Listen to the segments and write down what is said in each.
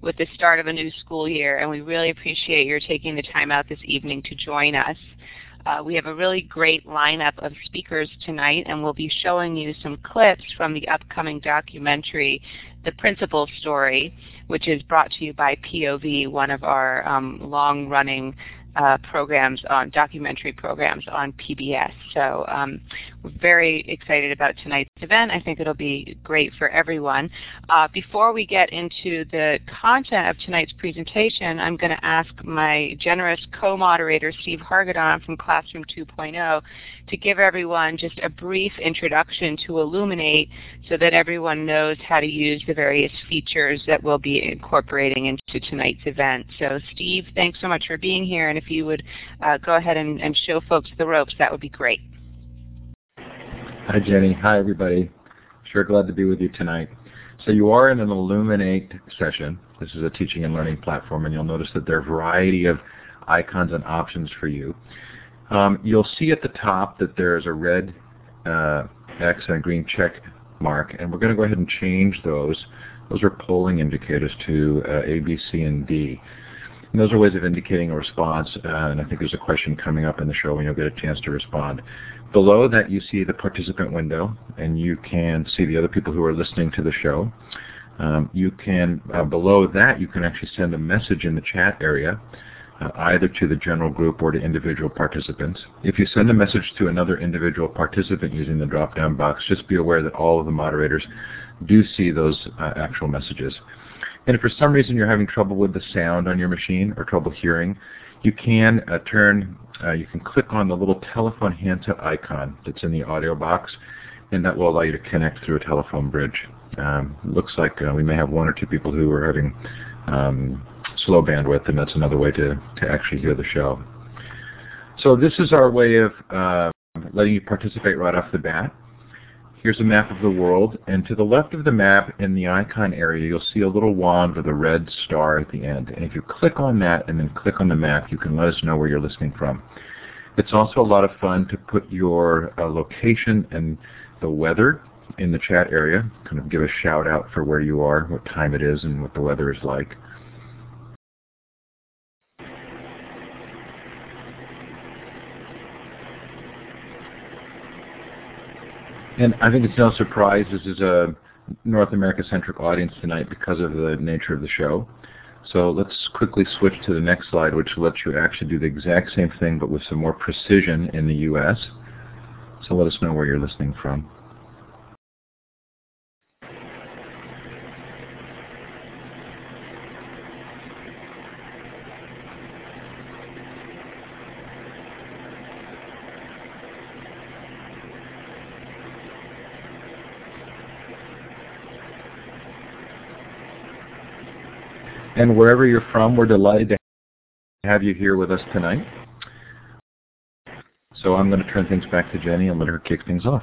with the start of a new school year, and we really appreciate your taking the time out this evening to join us. Uh, we have a really great lineup of speakers tonight, and we'll be showing you some clips from the upcoming documentary, The Principal Story, which is brought to you by POV, one of our um, long-running uh, programs on documentary programs on PBS. So um, we're very excited about tonight's event. I think it'll be great for everyone. Uh, before we get into the content of tonight's presentation, I'm going to ask my generous co-moderator Steve Hargadon from Classroom 2.0 to give everyone just a brief introduction to Elluminate so that everyone knows how to use the various features that we'll be incorporating into tonight's event. So Steve, thanks so much for being here, and if you would uh, go ahead and, and show folks the ropes, that would be great. Hi, Jenny. Hi, everybody. Sure glad to be with you tonight. So you are in an Elluminate session. This is a teaching and learning platform, and you'll notice that there are a variety of icons and options for you. Um, you'll see at the top that there's a red uh, X and a green check mark, and we're going to go ahead and change those. Those are polling indicators to uh, A, B, C, and D. And those are ways of indicating a response, uh, and I think there's a question coming up in the show when you'll get a chance to respond. Below that you see the participant window, and you can see the other people who are listening to the show. Um, you can, uh, below that, you can actually send a message in the chat area, uh, either to the general group or to individual participants. If you send a message to another individual participant using the drop-down box, just be aware that all of the moderators do see those uh, actual messages. And if for some reason you're having trouble with the sound on your machine or trouble hearing, you can uh, turn, uh, you can click on the little telephone handset icon that's in the audio box, and that will allow you to connect through a telephone bridge. Um, looks like uh, we may have one or two people who are having um, slow bandwidth, and that's another way to, to actually hear the show. So this is our way of uh, letting you participate right off the bat. Here's a map of the world, and to the left of the map in the icon area, you'll see a little wand with a red star at the end. And if you click on that and then click on the map, you can let us know where you're listening from. It's also a lot of fun to put your uh, location and the weather in the chat area, kind of give a shout out for where you are, what time it is, and what the weather is like. And I think it's no surprise this is a North America-centric audience tonight because of the nature of the show. So let's quickly switch to the next slide, which lets you actually do the exact same thing but with some more precision in the U.S. So let us know where you're listening from. And wherever you're from, we're delighted to have you here with us tonight. So I'm going to turn things back to Jenny and let her kick things off.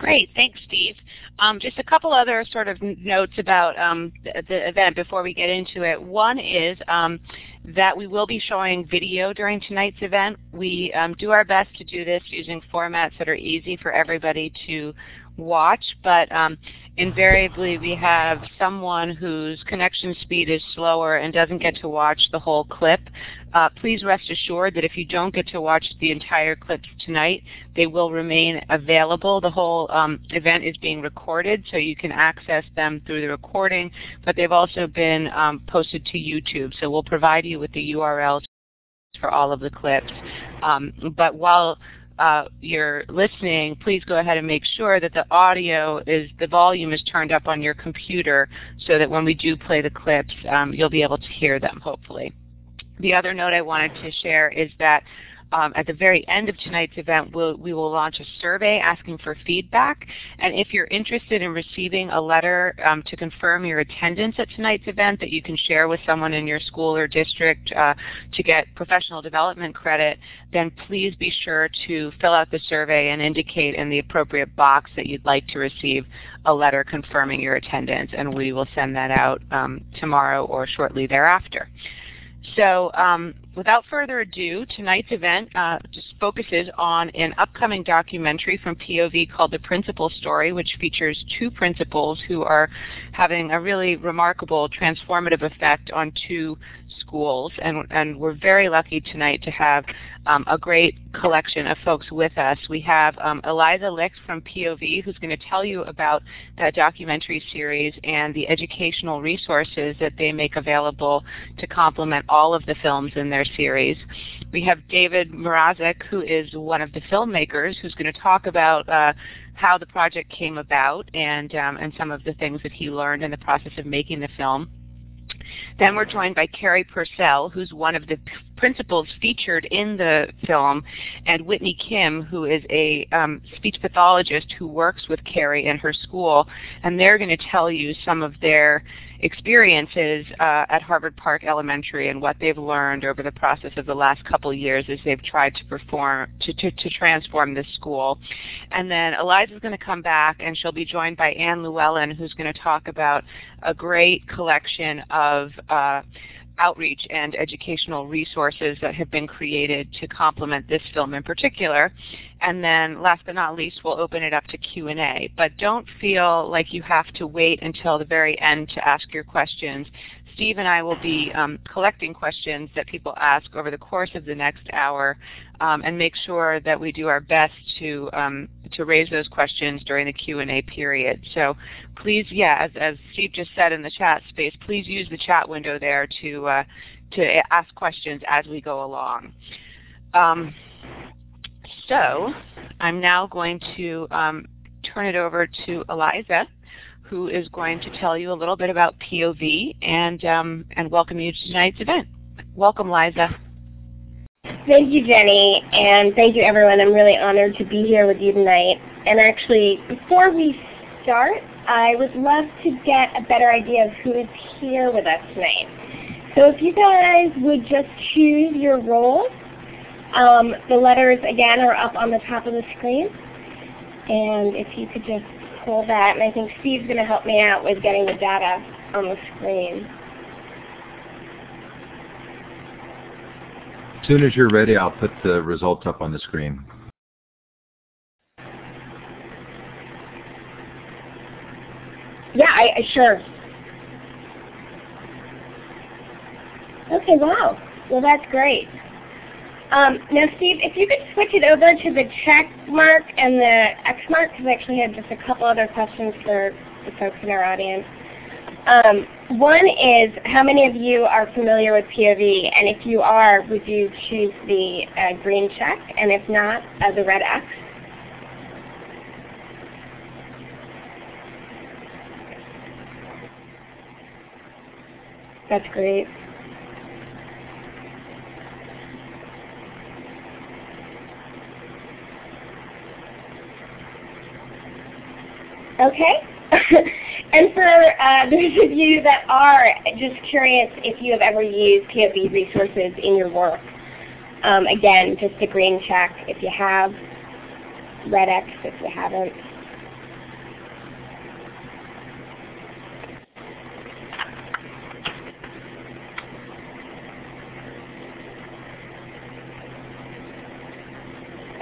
Great, thanks, Steve. Um, just a couple other sort of notes about um, the, the, event before we get into it. One is um, that we will be showing video during tonight's event. We um, do our best to do this using formats that are easy for everybody to watch, but um, invariably we have someone whose connection speed is slower and doesn't get to watch the whole clip. Uh, please rest assured that if you don't get to watch the entire clips tonight, they will remain available. The whole um, event is being recorded, so you can access them through the recording, but they've also been um, posted to YouTube, so we'll provide you with the URLs for all of the clips. Um, but while uh, you're listening, please go ahead and make sure that the audio is, the volume is turned up on your computer so that when we do play the clips, um, you'll be able to hear them, hopefully. The other note I wanted to share is that um, at the very end of tonight's event, we'll, we will launch a survey asking for feedback. And if you're interested in receiving a letter um, to confirm your attendance at tonight's event that you can share with someone in your school or district uh, to get professional development credit, then please be sure to fill out the survey and indicate in the appropriate box that you'd like to receive a letter confirming your attendance. And we will send that out um, tomorrow or shortly thereafter. So um, without further ado, tonight's event uh, just focuses on an upcoming documentary from POV called The Principal Story, which features two principals who are having a really remarkable transformative effect on two schools. And, and we're very lucky tonight to have um, a great collection of folks with us. We have um, Eliza Licht from POV who's going to tell you about that documentary series and the educational resources that they make available to complement all of the films in their series. We have David Mrazek who is one of the filmmakers who's going to talk about uh, how the project came about and, um, and some of the things that he learned in the process of making the film. Then we're joined by Carrie Purcell, who's one of the principals featured in the film, and Whitney Kim, who is a um, speech pathologist who works with Carrie in her school, and they're going to tell you some of their experiences uh, at Harvard Park Elementary and what they've learned over the process of the last couple of years as they've tried to perform to, to, to transform this school. And then Eliza's going to come back and she'll be joined by Anne Llewellyn who's going to talk about a great collection of uh, outreach and educational resources that have been created to complement this film in particular. And then last but not least, we'll open it up to Q&A. But don't feel like you have to wait until the very end to ask your questions. Steve and I will be um, collecting questions that people ask over the course of the next hour um, and make sure that we do our best to um, to raise those questions during the Q&A period. So please, yeah, as, as Steve just said in the chat space, please use the chat window there to uh, to ask questions as we go along. Um, so I'm now going to um, turn it over to Eliza who is going to tell you a little bit about POV and, um, and welcome you to tonight's event. Welcome, Liza. Thank you, Jenny, and thank you, everyone. I'm really honored to be here with you tonight. And actually, before we start, I would love to get a better idea of who is here with us tonight. So if you guys would just choose your roles, um, the letters, again, are up on the top of the screen. And if you could just pull that, and I think Steve's going to help me out with getting the data on the screen. As soon as you're ready, I'll put the results up on the screen. Yeah, I, I sure. Okay, wow. Well, that's great. Um, now, Steve, if you could switch it over to the check mark and the X mark, because I actually had just a couple other questions for the folks in our audience. Um, one is, how many of you are familiar with POV? And if you are, would you choose the uh, green check? And if not, uh, the red X? That's great. Okay. and for uh, those of you that are just curious if you have ever used POV resources in your work, um, again, just a green check if you have, red X if you haven't.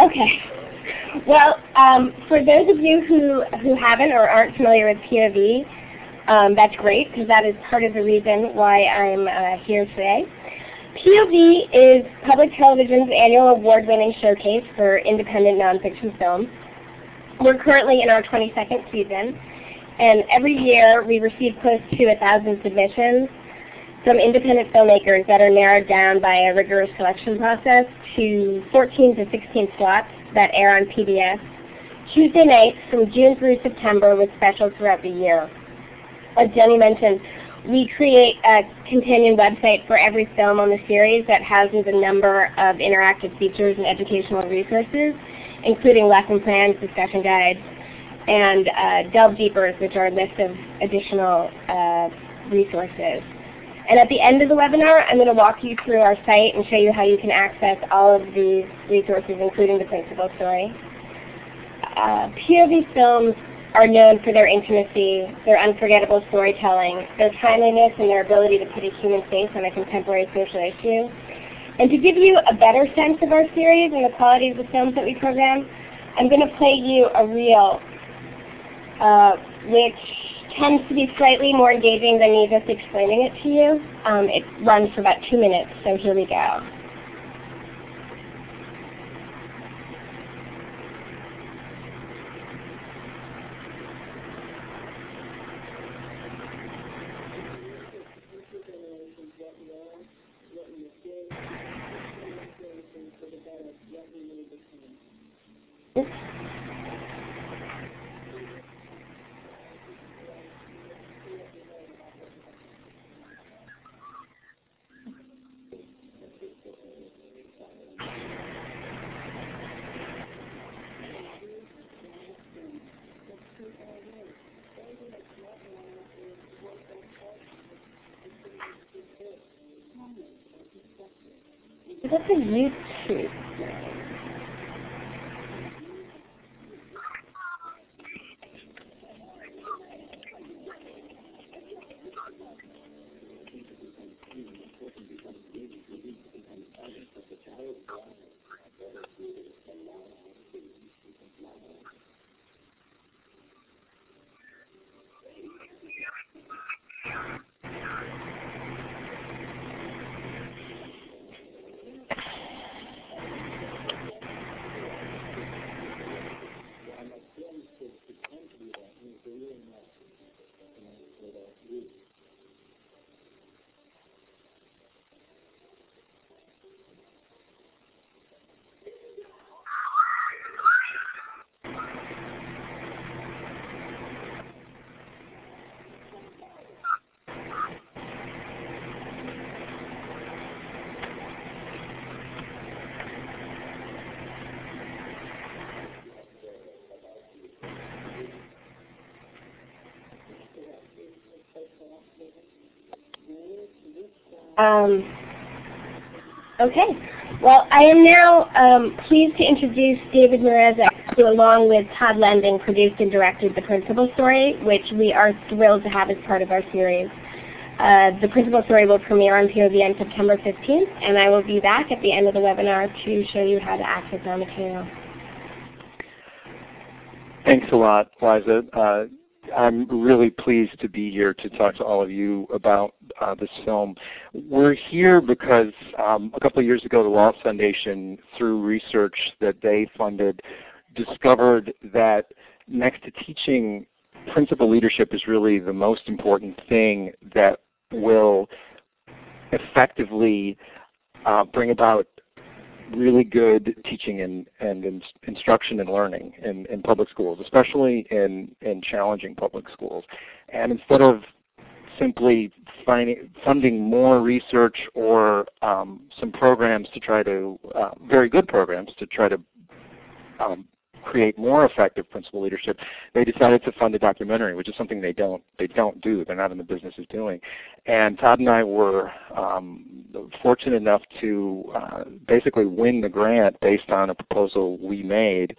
Okay. Well, um, for those of you who, who haven't or aren't familiar with POV, um, that's great because that is part of the reason why I'm uh, here today. POV is public television's annual award-winning showcase for independent nonfiction film. We're currently in our 22nd season, and every year we receive close to 1,000 submissions from independent filmmakers that are narrowed down by a rigorous selection process to 14 to 16 slots that air on PBS Tuesday nights from June through September with specials throughout the year. As Jenny mentioned, we create a companion website for every film on the series that houses a number of interactive features and educational resources, including lesson plans, discussion guides, and uh, Delve Deepers, which are a list of additional uh, resources. And at the end of the webinar, I'm going to walk you through our site and show you how you can access all of these resources, including the principal story. Uh, POV films are known for their intimacy, their unforgettable storytelling, their timeliness, and their ability to put a human face on a contemporary social issue. And to give you a better sense of our series and the quality of the films that we program, I'm going to play you a reel, uh, which tends to be slightly more engaging than me just explaining it to you. Um, it runs for about two minutes, so here we go. That's a YouTube. Um, okay. Well, I am now um, pleased to introduce David Mrazek, who along with Tod Lending produced and directed The Principal Story, which we are thrilled to have as part of our series. Uh, the Principal Story will premiere on POV on September 15th, and I will be back at the end of the webinar to show you how to access our material. Thanks a lot, Liza. Uh, I'm really pleased to be here to talk to all of you about uh, this film. We're here because um, a couple of years ago the Wallace Foundation, through research that they funded, discovered that next to teaching, principal leadership is really the most important thing that will effectively uh, bring about really good teaching and, and in, instruction and learning in, in public schools, especially in, in challenging public schools. And instead of simply finding, funding more research or um, some programs to try to, uh, very good programs to try to um, create more effective principal leadership, they decided to fund a documentary, which is something they don't they don't do. They're not in the business of doing. And Tod and I were um, fortunate enough to uh, basically win the grant based on a proposal we made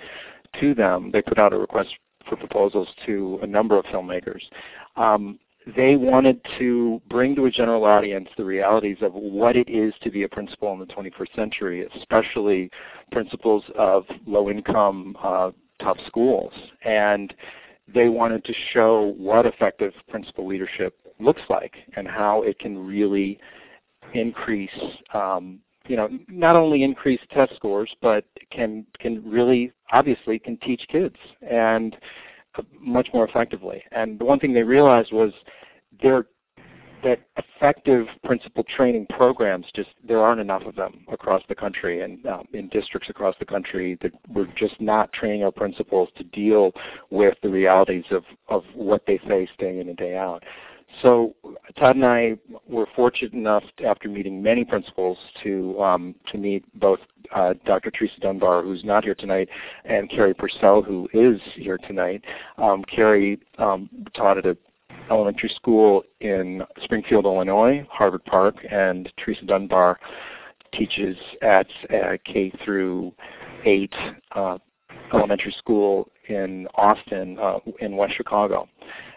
to them. They put out a request for proposals to a number of filmmakers. Um, they wanted to bring to a general audience the realities of what it is to be a principal in the 21st century, especially principals of low-income, uh, tough schools. And they wanted to show what effective principal leadership looks like and how it can really increase, um, you know, not only increase test scores, but can can really obviously can teach kids. And much more effectively. And the one thing they realized was there that effective principal training programs just there aren't enough of them across the country and um, in districts across the country that we're just not training our principals to deal with the realities of, of what they face day in and day out. So Tod and I were fortunate enough, after meeting many principals, to um, to meet both uh, Dr. Teresa Dunbar, who's not here tonight, and Carrie Purcell, who is here tonight. Um, Carrie um, taught at an elementary school in Springfield, Illinois, Harvard Park, and Teresa Dunbar teaches at uh, K through 8 uh, elementary school in Austin, uh, in West Chicago.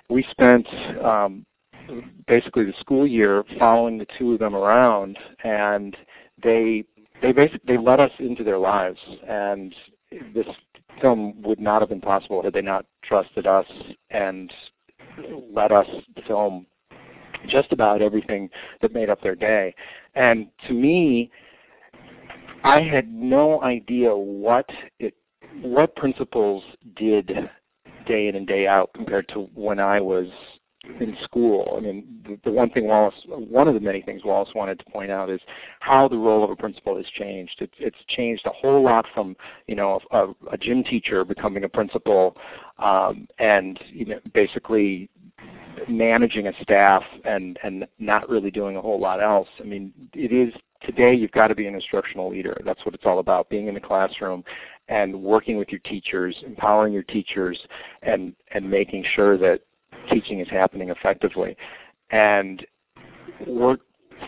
We spent um, basically the school year following the two of them around and they they basically they let us into their lives, and this film would not have been possible had they not trusted us and let us film just about everything that made up their day. And to me, I had no idea what it what principals did day in and day out compared to when I was in school. I mean, the, the one thing Wallace, one of the many things Wallace wanted to point out is how the role of a principal has changed. It's, it's changed a whole lot from, you know, a, a gym teacher becoming a principal, um, and you know, basically managing a staff and and not really doing a whole lot else. I mean, it is today you've got to be an instructional leader. That's what it's all about, being in the classroom and working with your teachers, empowering your teachers and and making sure that teaching is happening effectively. And we're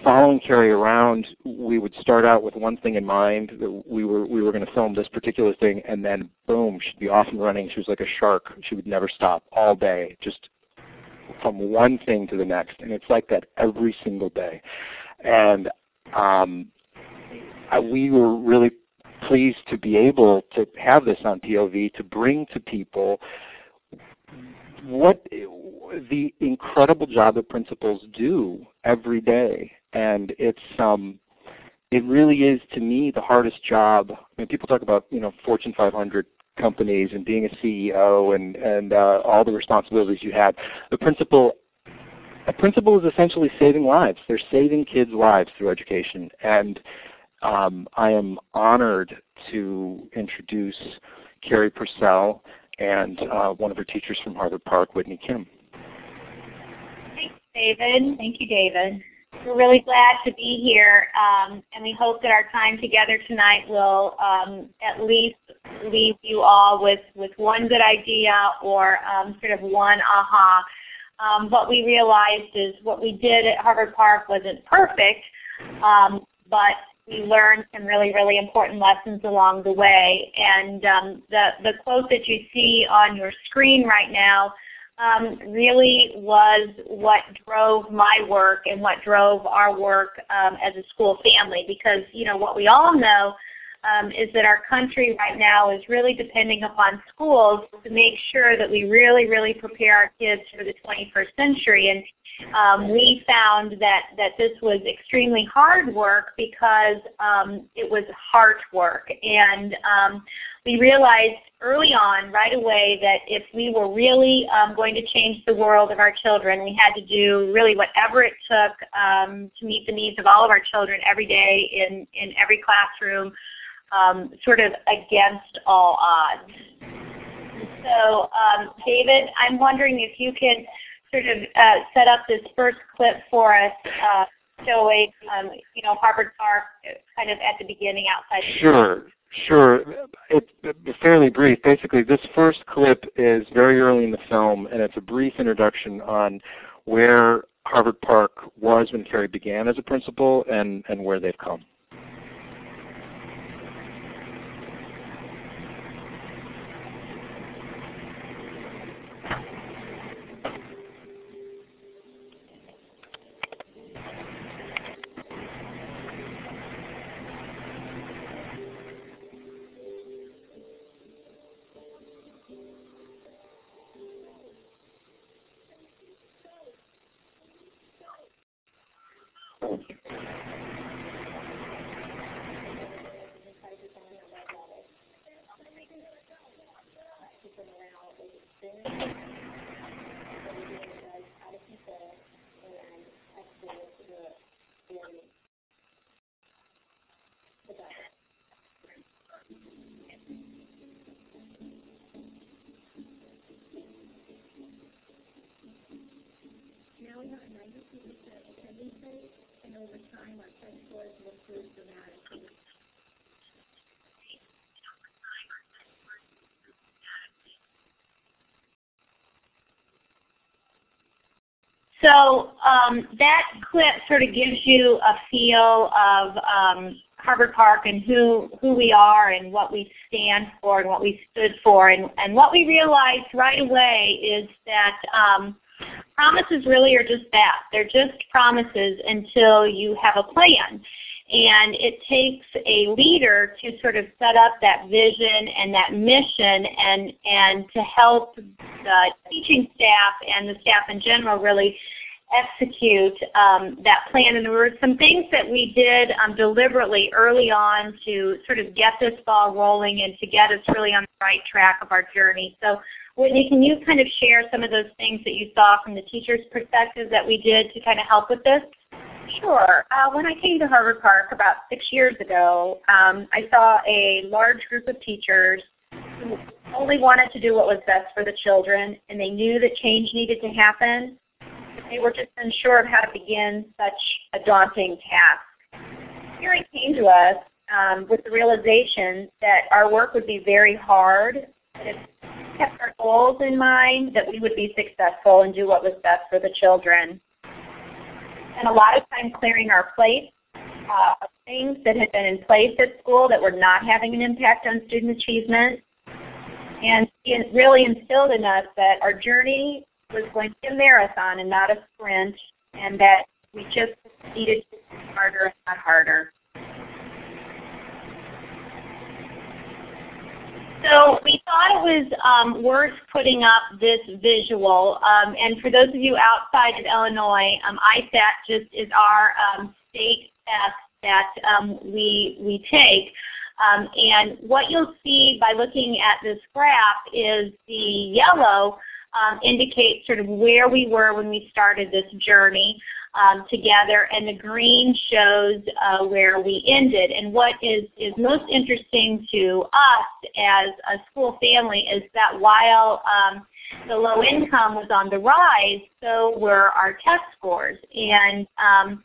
following Carrie around, we would start out with one thing in mind. That we were we were going to film this particular thing, and then boom, she'd be off and running. She was like a shark. She would never stop all day, just from one thing to the next. And it's like that every single day. And um, we were really pleased to be able to have this on POV to bring to people what the incredible job that principals do every day, and it's um, it really is to me the hardest job. I mean, people talk about you know Fortune 500 companies and being a CEO and and uh, all the responsibilities you have. The principal a principal is essentially saving lives. They're saving kids' lives through education, and um, I am honored to introduce Carrie Purcell and uh, one of her teachers from Harvard Park, Whitney Kim. Thanks, David. Thank you, David. We're really glad to be here, um, and we hope that our time together tonight will um, at least leave you all with, with one good idea or um, sort of one aha. Um, what we realized is what we did at Harvard Park wasn't perfect, um, but we learned some really, really important lessons along the way. And um, the, the quote that you see on your screen right now um, really was what drove my work and what drove our work um, as a school family. Because you know what we all know um, is that our country right now is really depending upon schools to make sure that we really, really prepare our kids for the 21st century. And um, we found that, that this was extremely hard work because um, it was heart work. And um, we realized early on, right away, that if we were really um, going to change the world of our children, we had to do really whatever it took um, to meet the needs of all of our children every day in, in every classroom, um, sort of against all odds. So, David, I'm wondering if you could sort of uh, set up this first clip for us, uh, showing um, you know Harvard Park kind of at the beginning outside. Sure. Sure. It's fairly brief. Basically, this first clip is very early in the film, and it's a brief introduction on where Harvard Park was when Carrie began as a principal and, and where they've come. So um, that clip sort of gives you a feel of um, Harvard Park and who, who we are and what we stand for and what we stood for. And, and what we realized right away is that um, promises really are just that. They're just promises until you have a plan. And it takes a leader to sort of set up that vision and that mission and, and to help the teaching staff and the staff in general really execute um, that plan. And there were some things that we did um, deliberately early on to sort of get this ball rolling and to get us really on the right track of our journey. So Whitney, can you kind of share some of those things that you saw from the teacher's perspective that we did to kind of help with this? Sure. Uh, when I came to Harvard Park about six years ago, um, I saw a large group of teachers who only wanted to do what was best for the children, and they knew that change needed to happen. They were just unsure of how to begin such a daunting task. Here came to us um, with the realization that our work would be very hard, but if we kept our goals in mind, that we would be successful and do what was best for the children And a lot of time clearing our plate uh, of things that had been in place at school that were not having an impact on student achievement. And it really instilled in us that our journey was going to be a marathon and not a sprint, and that we just needed to be harder and not harder. So we thought it was um, worth putting up this visual. Um, and for those of you outside of Illinois, um, ISAT just is our um, state test that um, we, we take. Um, and what you'll see by looking at this graph is the yellow indicates sort of where we were when we started this journey um, together, and the green shows uh, where we ended. And what is, is most interesting to us as a school family is that while um, the low income was on the rise, so were our test scores. And um,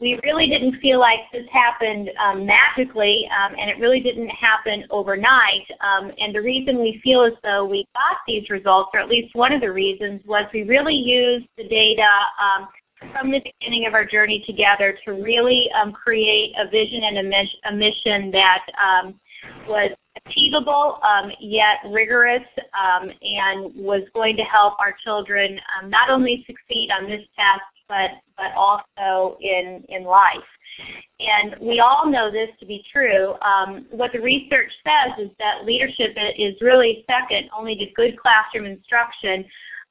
we really didn't feel like this happened um, magically, um, and it really didn't happen overnight. Um, and the reason we feel as though we got these results, or at least one of the reasons, was we really used the data um, from the beginning of our journey together to really um, create a vision and a, a mission that was achievable um, yet rigorous um, and was going to help our children um, not only succeed on this test but, but also in, in life. And we all know this to be true. Um, what the research says is that leadership is really second only to good classroom instruction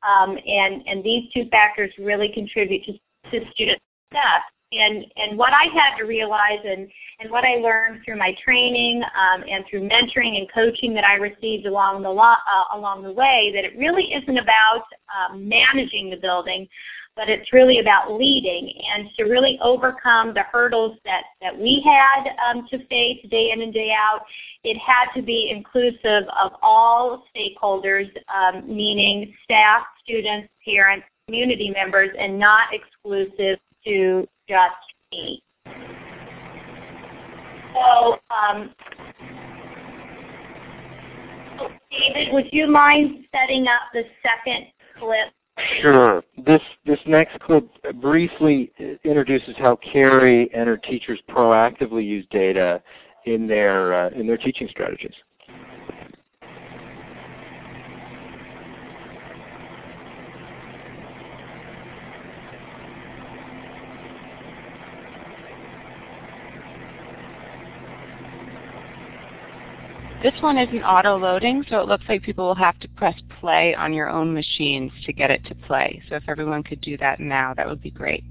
um, and, and these two factors really contribute to, to student success. And, and what I had to realize and, and what I learned through my training um, and through mentoring and coaching that I received along the, uh, along the way, that it really isn't about um, managing the building, but it's really about leading and to really overcome the hurdles that, that we had um, to face day in and day out. It had to be inclusive of all stakeholders, um, meaning staff, students, parents, community members, and not exclusive to just me. So, um, David, would you mind setting up the second clip? Sure. This this next clip briefly introduces how Carrie and her teachers proactively use data in their uh, in their teaching strategies. This one isn't auto-loading, so it looks like people will have to press play on your own machines to get it to play. So if everyone could do that now, that would be great.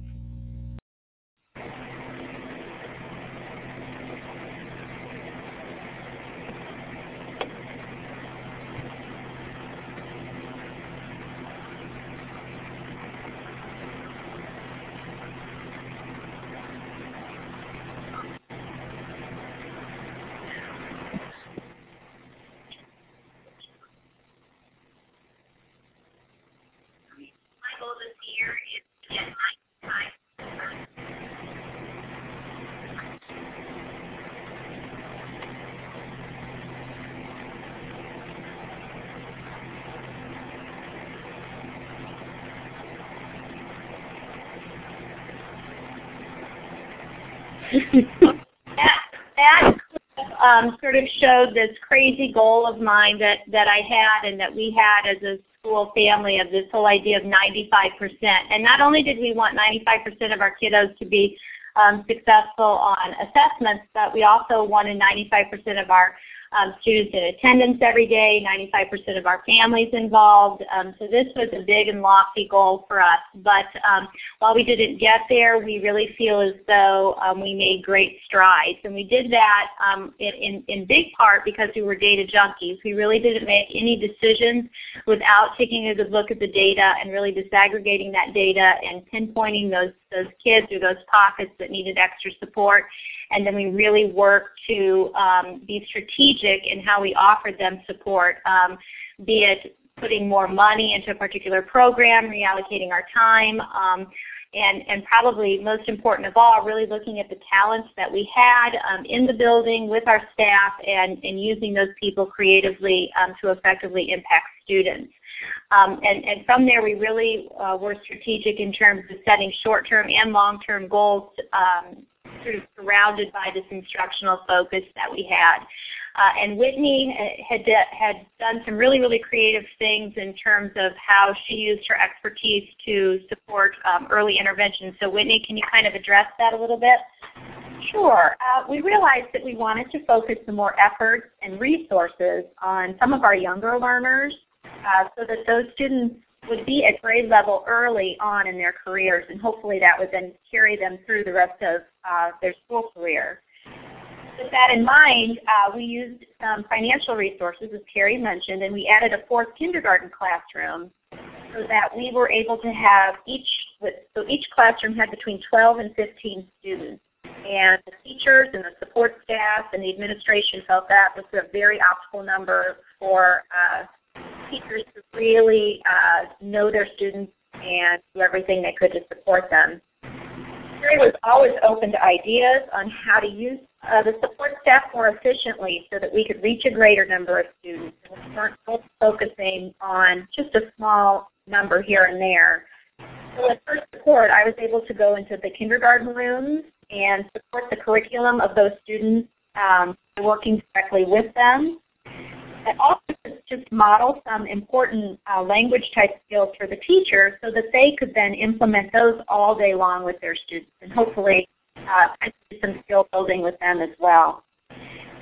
that that um, sort of showed this crazy goal of mine that, that I had and that we had as a school family of this whole idea of 95%. And not only did we want 95% of our kiddos to be um, successful on assessments, but we also wanted 95% of our um, students in attendance every day, 95% of our families involved. Um, so this was a big and lofty goal for us. But um, while we didn't get there, we really feel as though um, we made great strides. And we did that um, in, in big part because we were data junkies. We really didn't make any decisions without taking a good look at the data and really disaggregating that data and pinpointing those, those kids or those pockets that needed extra support. And then we really work to um, be strategic in how we offer them support, um, be it putting more money into a particular program, reallocating our time, um, and, and probably most important of all, really looking at the talents that we had um, in the building with our staff and, and using those people creatively um, to effectively impact students. Um, and, and, from there, we really uh, were strategic in terms of setting short-term and long-term goals um, sort of surrounded by this instructional focus that we had. Uh, and Whitney had, had done some really, really creative things in terms of how she used her expertise to support um, early intervention. So Whitney, can you kind of address that a little bit? Sure. Uh, we realized that we wanted to focus some more efforts and resources on some of our younger learners uh, so that those students would be at grade level early on in their careers, and hopefully that would then carry them through the rest of uh, their school career. With that in mind, uh, we used some financial resources, as Carrie mentioned, and we added a fourth kindergarten classroom so that we were able to have each, so each classroom had between 12 and 15 students. And the teachers and the support staff and the administration felt that was a very optimal number for uh, teachers to really uh, know their students and do everything they could to support them. Terry was always open to ideas on how to use uh, the support staff more efficiently so that we could reach a greater number of students. And we weren't focusing on just a small number here and there. So at First Support, I was able to go into the kindergarten rooms and support the curriculum of those students, um, working directly with them and also just model some important uh, language type skills for the teacher so that they could then implement those all day long with their students and hopefully uh, do some skill building with them as well.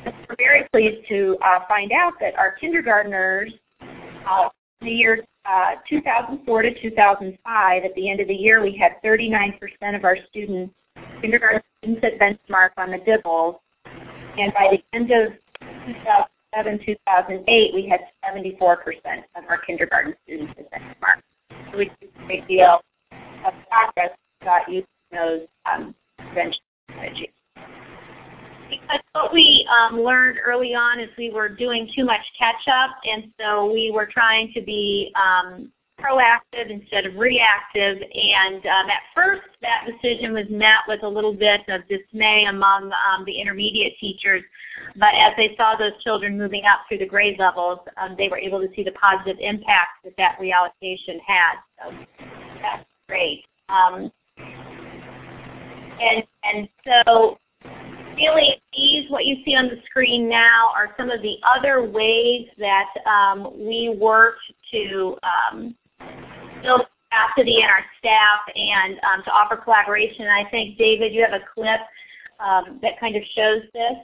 We're very pleased to uh, find out that our kindergartners, uh, the year uh, 2004 to 2005, at the end of the year, we had 39% of our students, kindergarten students at benchmark on the DIBELS, and by the end of 2000, 2008, we had 74% of our kindergarten students at benchmark. So we did a great deal of progress about using those um, prevention strategies. Because what we um, learned early on is we were doing too much catch-up, and so we were trying to be um, proactive instead of reactive. And um, at first, that decision was met with a little bit of dismay among um, the intermediate teachers. But as they saw those children moving up through the grade levels, um, they were able to see the positive impact that that reallocation had. So that's great. Um, and, and so really these, what you see on the screen now, are some of the other ways that um, we work to um, build capacity in our staff and um, to offer collaboration. I think, David, you have a clip um, that kind of shows this.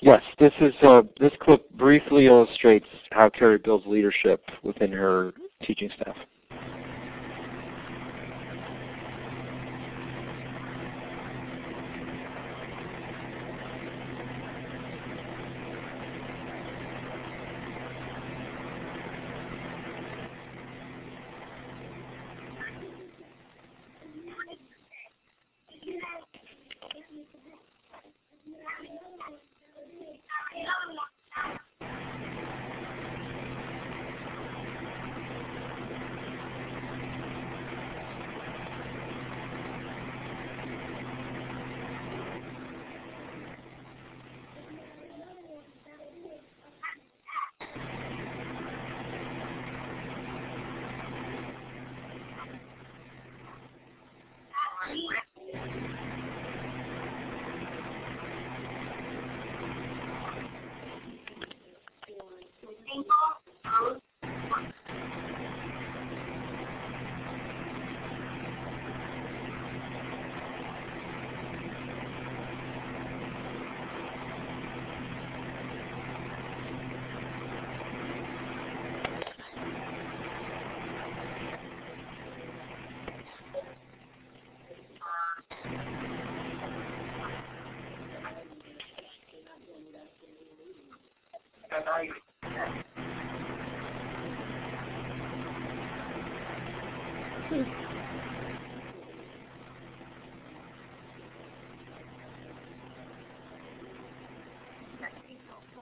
Yes, this is uh, this clip briefly illustrates how Carrie builds leadership within her teaching staff.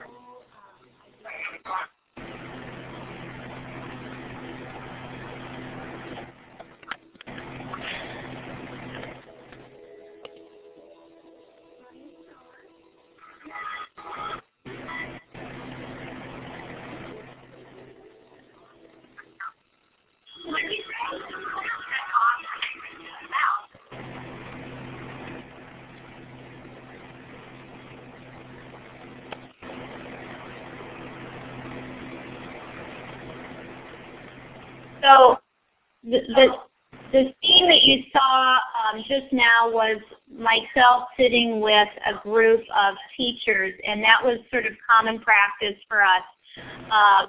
So the, the, the scene that you saw um, just now was myself sitting with a group of teachers, and that was sort of common practice for us. Uh,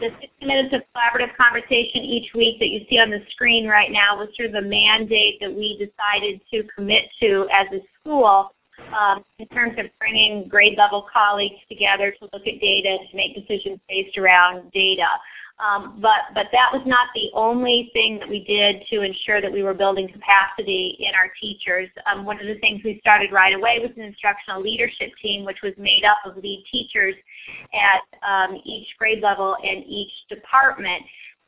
the 60 minutes of collaborative conversation each week that you see on the screen right now was sort of a mandate that we decided to commit to as a school um, in terms of bringing grade level colleagues together to look at data, to make decisions based around data. Um, but, but that was not the only thing that we did to ensure that we were building capacity in our teachers. Um, one of the things we started right away was an instructional leadership team, which was made up of lead teachers at um, each grade level and each department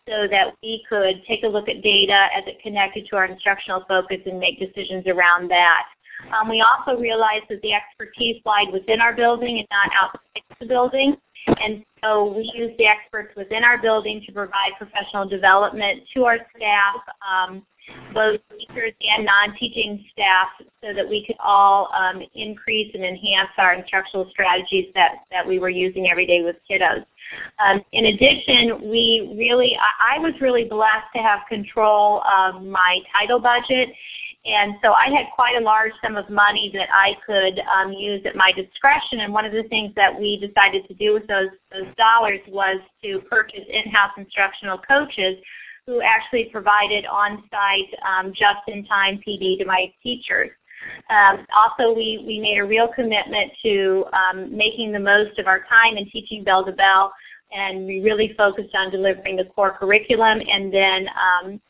so that we could take a look at data as it connected to our instructional focus and make decisions around that. Um, we also realized that the expertise lied within our building and not outside the building. And so we use the experts within our building to provide professional development to our staff, um, both teachers and non-teaching staff, so that we could all um, increase and enhance our instructional strategies that, that we were using every day with kiddos. Um, in addition, we really, I, I was really blessed to have control of my title budget and so I had quite a large sum of money that I could um, use at my discretion. And one of the things that we decided to do with those, those dollars was to purchase in-house instructional coaches who actually provided on-site um, just-in-time PD to my teachers. Um, also, we, we made a real commitment to um, making the most of our time and teaching bell to bell, and we really focused on delivering the core curriculum and then um,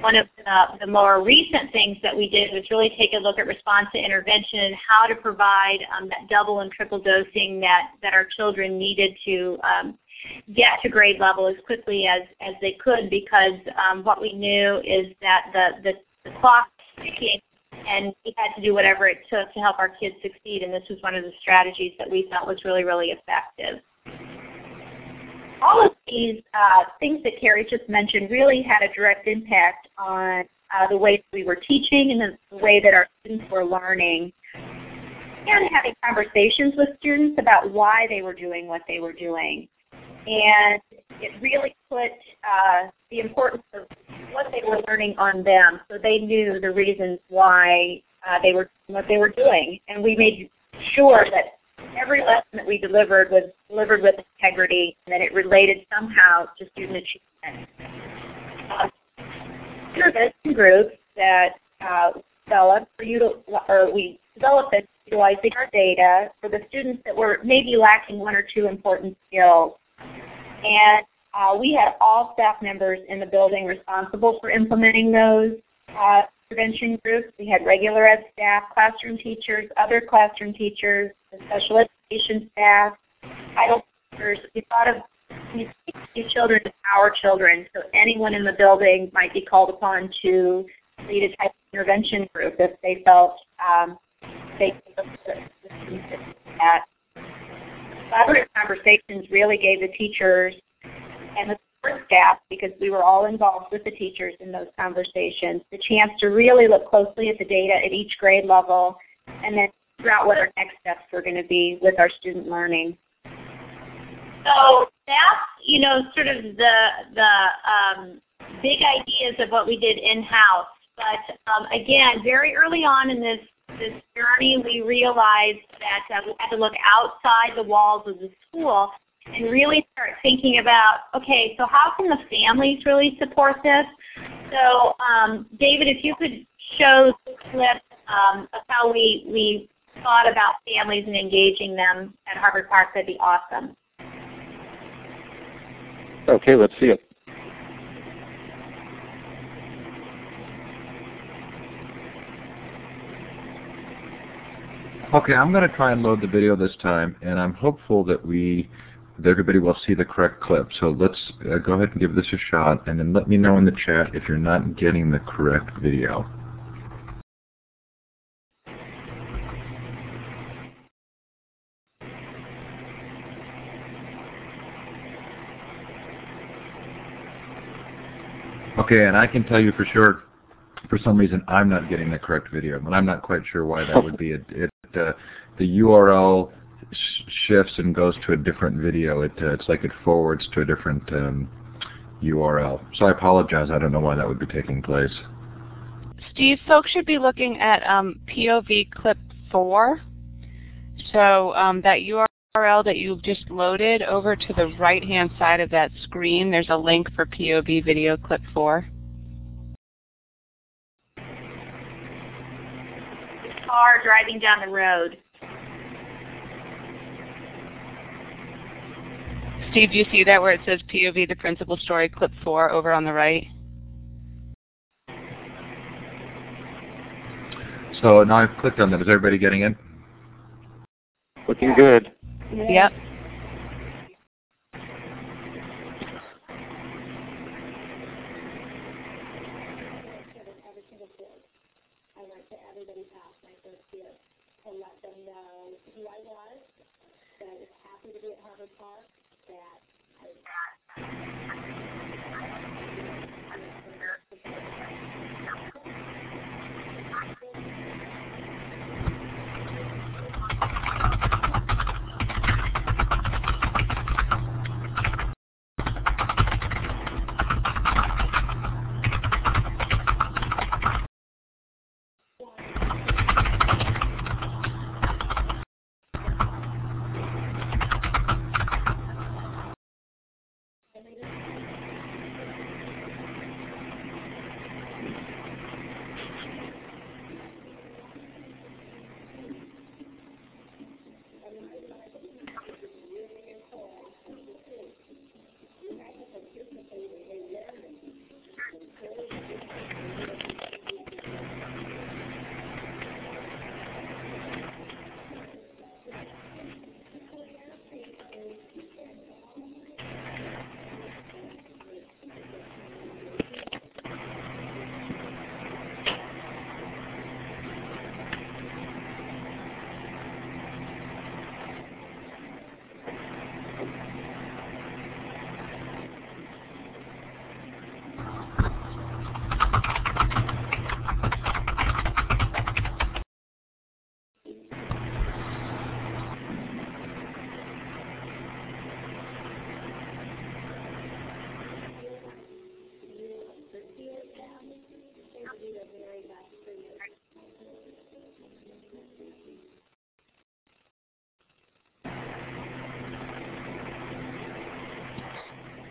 one of the, the, more recent things that we did was really take a look at response to intervention and how to provide um, that double and triple dosing that, that our children needed to um, get to grade level as quickly as, as they could because um, what we knew is that the, the, the clock was ticking and we had to do whatever it took to help our kids succeed and this was one of the strategies that we felt was really, really effective all of these uh, things that Carrie just mentioned really had a direct impact on uh, the way we were teaching and the way that our students were learning and having conversations with students about why they were doing what they were doing. And it really put uh, the importance of what they were learning on them so they knew the reasons why uh, they were what they were doing. And we made sure that every lesson that we delivered was delivered with integrity and that it related somehow to student achievement. Uh, intervention groups that uh, developed or, util- or we developed it utilizing our data for the students that were maybe lacking one or two important skills. And uh, we had all staff members in the building responsible for implementing those uh, intervention groups. We had regular ed staff, classroom teachers, other classroom teachers, special education staff, title teachers. We thought of these children as our children, so anyone in the building might be called upon to lead a type of intervention group if they felt um, they could that. Collaborative conversations really gave the teachers and the support staff, because we were all involved with the teachers in those conversations, the chance to really look closely at the data at each grade level and then figure out what our next steps were going to be with our student learning. So that's, you know, sort of the, the um, big ideas of what we did in-house. But um, again, very early on in this, this journey, we realized that uh, we had to look outside the walls of the school and really start thinking about, okay, so how can the families really support this? So um, David, if you could show the clip um, of how we, we thought about families and engaging them at Harvard Park, that'd be awesome. Okay, let's see it. Okay, I'm going to try and load the video this time, and I'm hopeful that we that everybody will see the correct clip. So let's uh, go ahead and give this a shot, and then let me know in the chat if you're not getting the correct video. Okay, and I can tell you for sure, for some reason, I'm not getting the correct video, and I'm not quite sure why that would be. It, it uh, the URL sh shifts and goes to a different video. It, uh, it's like it forwards to a different um, URL. So I apologize. I don't know why that would be taking place. Steve, folks should be looking at um, POV clip 4. So um, that URL that you have just loaded over to the right-hand side of that screen, there's a link for POV video clip 4. Car driving down the road. Steve, do you see that where it says POV the principal story clip 4 over on the right? So now I've clicked on them. Is everybody getting it? Looking good. Yep.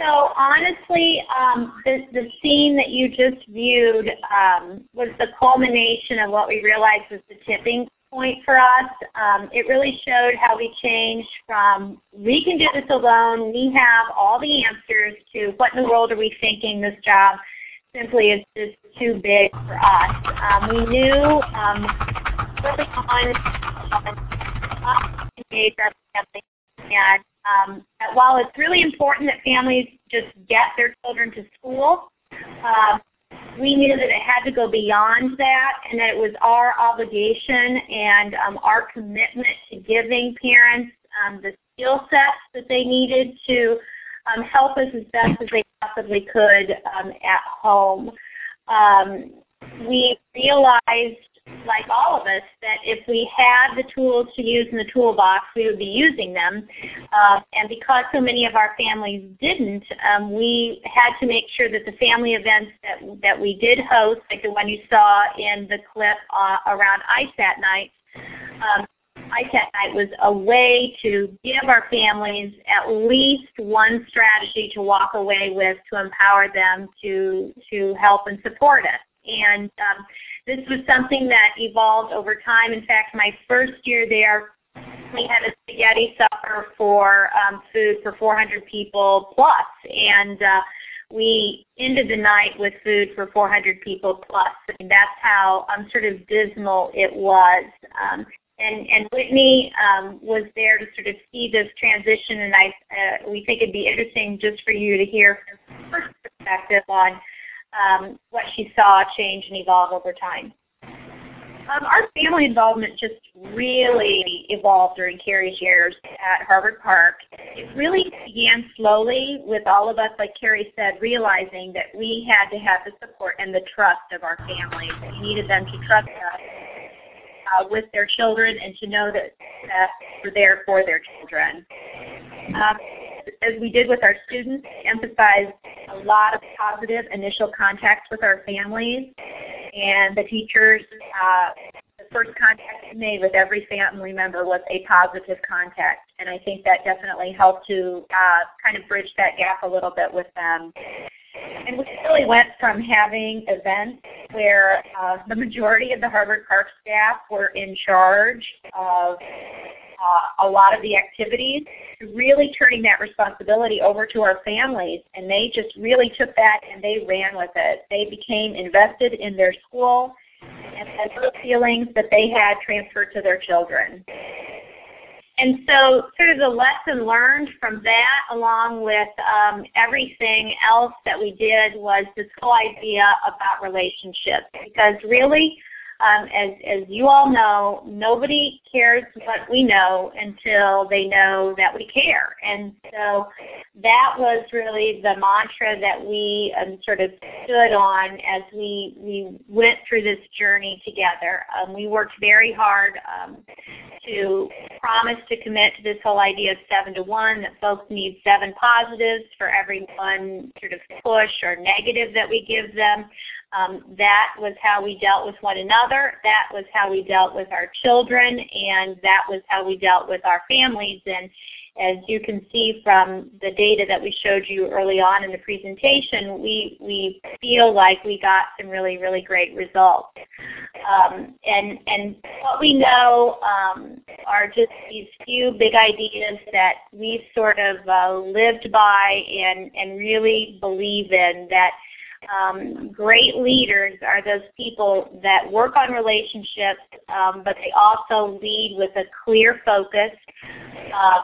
So honestly, um, the, the scene that you just viewed um, was the culmination of what we realized was the tipping point for us. Um, it really showed how we changed from we can do this alone, we have all the answers to what in the world are we thinking this job simply is just too big for us. Um, we knew um, early on uh, engage our family and um, while it's really important that families just get their children to school, uh, we knew that it had to go beyond that and that it was our obligation and um, our commitment to giving parents um, the skill sets that they needed to um, help us as best as they possibly could um, at home. Um, we realized like all of us, that if we had the tools to use in the toolbox, we would be using them. Uh, and because so many of our families didn't, um, we had to make sure that the family events that, that we did host, like the one you saw in the clip uh, around ISAT night, um, night was a way to give our families at least one strategy to walk away with to empower them to, to help and support us. And um, this was something that evolved over time. In fact, my first year there, we had a spaghetti supper for um, food for 400 people plus, and uh, we ended the night with food for 400 people plus. And that's how um, sort of dismal it was. Um, and, and Whitney um, was there to sort of see this transition, and I uh, we think it'd be interesting just for you to hear from her perspective on um, what she saw change and evolve over time. Um, our family involvement just really evolved during Carrie's years at Harvard Park. It really began slowly with all of us, like Carrie said, realizing that we had to have the support and the trust of our families. We needed them to trust us uh, with their children and to know that, we're there for their children. Um, as we did with our students, emphasized a lot of positive initial contact with our families and the teachers. Uh, First contact made with every family member was a positive contact, and I think that definitely helped to uh, kind of bridge that gap a little bit with them. And we really went from having events where uh, the majority of the Harvard Park staff were in charge of uh, a lot of the activities, really turning that responsibility over to our families. And they just really took that and they ran with it. They became invested in their school and those feelings that they had transferred to their children. And so sort of the lesson learned from that along with um, everything else that we did was this whole idea about relationships. Because really, um, as, as you all know, nobody cares what we know until they know that we care. And so that was really the mantra that we um, sort of stood on as we, we went through this journey together. Um, we worked very hard um, to promise to commit to this whole idea of seven to one, that folks need seven positives for every one sort of push or negative that we give them. Um, that was how we dealt with one another. That was how we dealt with our children, and that was how we dealt with our families. And as you can see from the data that we showed you early on in the presentation, we, we feel like we got some really, really great results. Um, and, and what we know um, are just these few big ideas that we sort of uh, lived by and, and really believe in that um, great leaders are those people that work on relationships, um, but they also lead with a clear focus, uh,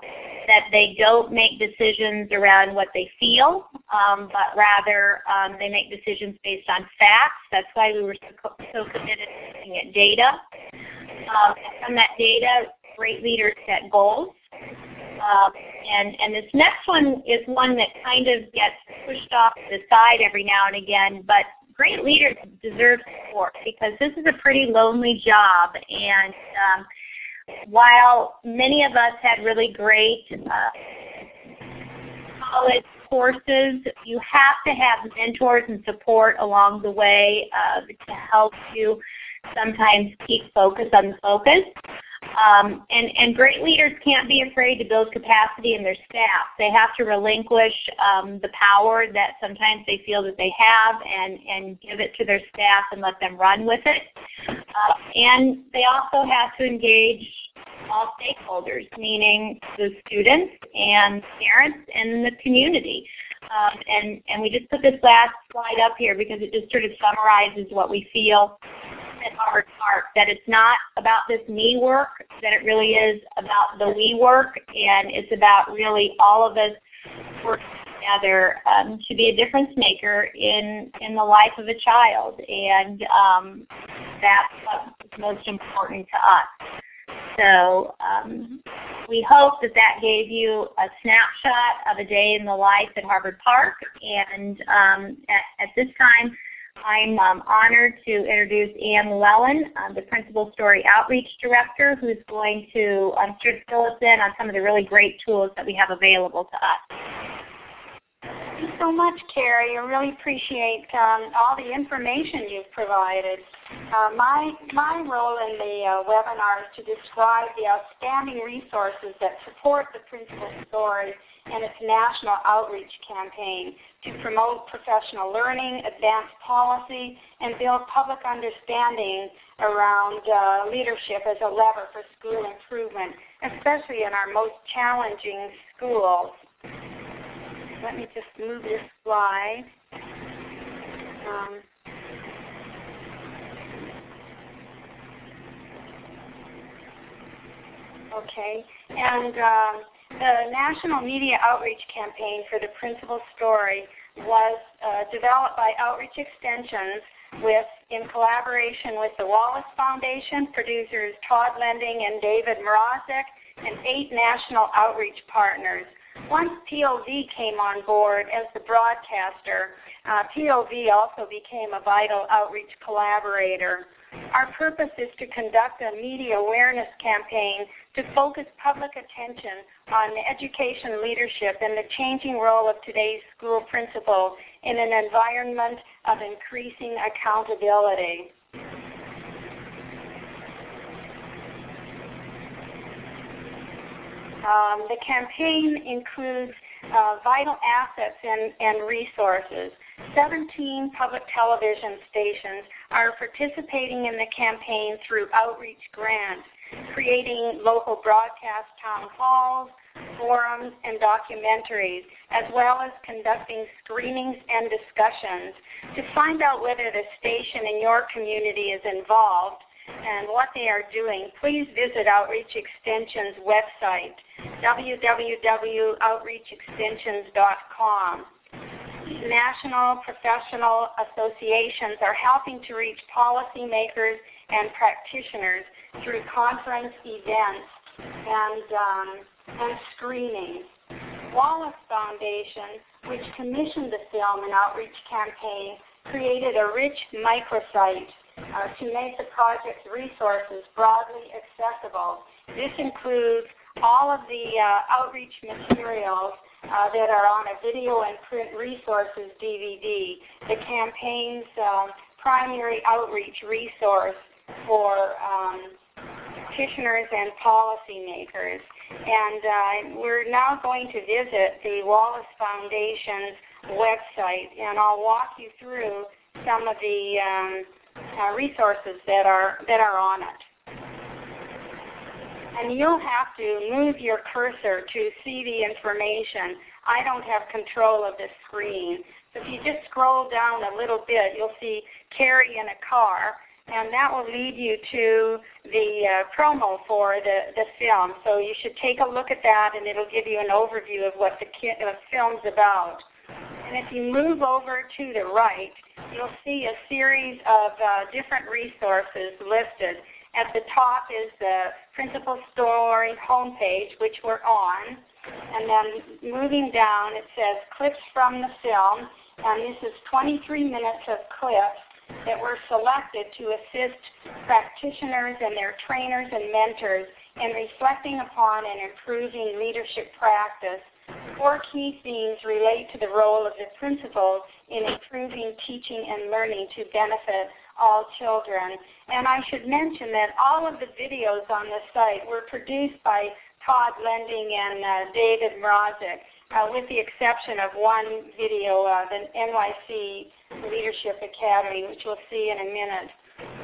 that they don't make decisions around what they feel, um, but rather um, they make decisions based on facts. That's why we were so, so committed to looking at data. Um, from that data, great leaders set goals. Um, and, and this next one is one that kind of gets pushed off to the side every now and again, but great leaders deserve support because this is a pretty lonely job. And um, while many of us had really great uh, college courses, you have to have mentors and support along the way uh, to help you sometimes keep focus on the focus. Um, and, and great leaders can't be afraid to build capacity in their staff. They have to relinquish um, the power that sometimes they feel that they have and, and give it to their staff and let them run with it. Uh, and they also have to engage all stakeholders, meaning the students and parents and the community. Um, and, and we just put this last slide up here because it just sort of summarizes what we feel at Harvard Park, that it's not about this me work, that it really is about the we work, and it's about really all of us working together um, to be a difference maker in, in the life of a child. And um, that's what's most important to us. So um, we hope that that gave you a snapshot of a day in the life at Harvard Park. And um, at, at, this time, I'm um, honored to introduce Ann Llewellyn, um, the Principal Story Outreach Director, who's going to um, fill us in on some of the really great tools that we have available to us. Thank you so much, Carrie. I really appreciate um, all the information you've provided. Uh, my, my role in the uh, webinar is to describe the outstanding resources that support the principal story and its national outreach campaign to promote professional learning, advance policy, and build public understanding around uh, leadership as a lever for school improvement, especially in our most challenging schools. Let me just move this slide. Um, Okay, and um, the National Media Outreach Campaign for the Principal Story was uh, developed by Outreach Extensions with, in collaboration with the Wallace Foundation, producers Tod Lending and David Mrazek, and eight national outreach partners. Once POV came on board as the broadcaster, uh, POV also became a vital outreach collaborator. Our purpose is to conduct a media awareness campaign to focus public attention on education leadership and the changing role of today's school principal in an environment of increasing accountability. Um, the campaign includes uh, vital assets and, and resources. 17 public television stations are participating in the campaign through outreach grants, creating local broadcast town halls, forums, and documentaries, as well as conducting screenings and discussions. To find out whether the station in your community is involved, and what they are doing, please visit Outreach Extension's website, www.outreachextensions.com. National professional associations are helping to reach policymakers and practitioners through conference events and, um, and screenings. Wallace Foundation, which commissioned the film and outreach campaign, created a rich microsite uh, to make the project's resources broadly accessible. This includes all of the uh, outreach materials uh, that are on a video and print resources DVD, the campaign's um, primary outreach resource for um, practitioners and policymakers. And uh, we're now going to visit the Wallace Foundation's website, and I'll walk you through some of the um, uh, resources that are that are on it. And you'll have to move your cursor to see the information. I don't have control of the screen. So if you just scroll down a little bit, you'll see Carrie in a car, and that will lead you to the uh, promo for the, the film. So you should take a look at that, and it'll give you an overview of what the ki- uh, film's about. And if you move over to the right, you'll see a series of uh, different resources listed. At the top is the Principal Story homepage, which we're on. And then moving down, it says clips from the film. And this is 23 minutes of clips that were selected to assist practitioners and their trainers and mentors in reflecting upon and improving leadership practice Four key themes relate to the role of the principal in improving teaching and learning to benefit all children. And I should mention that all of the videos on the site were produced by Tod Lending and uh, David Mrazek, uh, with the exception of one video, uh, the NYC Leadership Academy, which we'll see in a minute.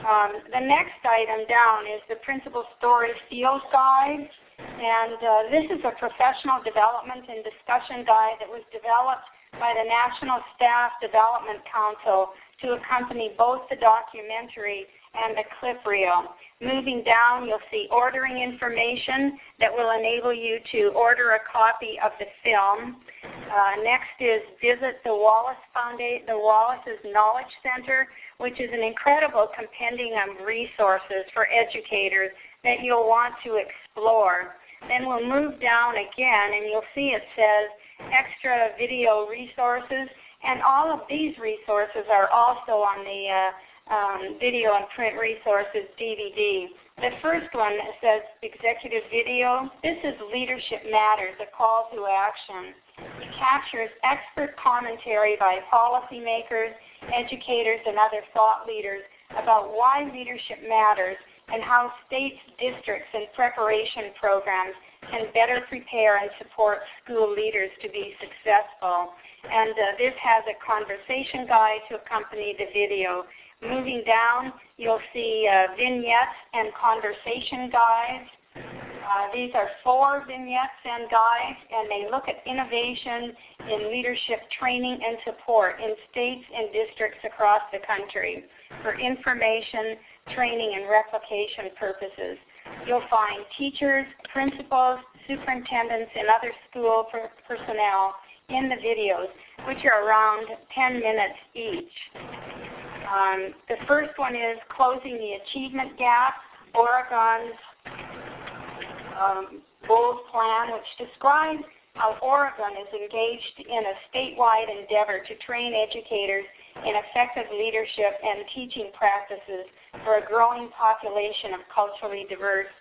Um, the next item down is the Principal Story Field Guide. And uh, this is a professional development and discussion guide that was developed by the National Staff Development Council to accompany both the documentary and the clip reel. Moving down, you'll see ordering information that will enable you to order a copy of the film. Uh, next is visit the Wallace Foundation, the Wallace's Knowledge Center, which is an incredible compendium of resources for educators that you'll want to explore. Then we'll move down again and you'll see it says extra video resources and all of these resources are also on the uh, um, video and print resources DVD. The first one says executive video. This is Leadership Matters, a call to action. It captures expert commentary by policymakers, educators, and other thought leaders about why leadership matters and how states, districts, and preparation programs can better prepare and support school leaders to be successful. And uh, this has a conversation guide to accompany the video. Moving down, you'll see uh, vignettes and conversation guides. Uh, these are four vignettes and guides, and they look at innovation in leadership training and support in states and districts across the country for information, training, and replication purposes. You'll find teachers, principals, superintendents, and other school per personnel in the videos, which are around 10 minutes each. Um, the first one is Closing the Achievement Gap, Oregon's um, bold plan, which describes how Oregon is engaged in a statewide endeavor to train educators in effective leadership and teaching practices for a growing population of culturally diverse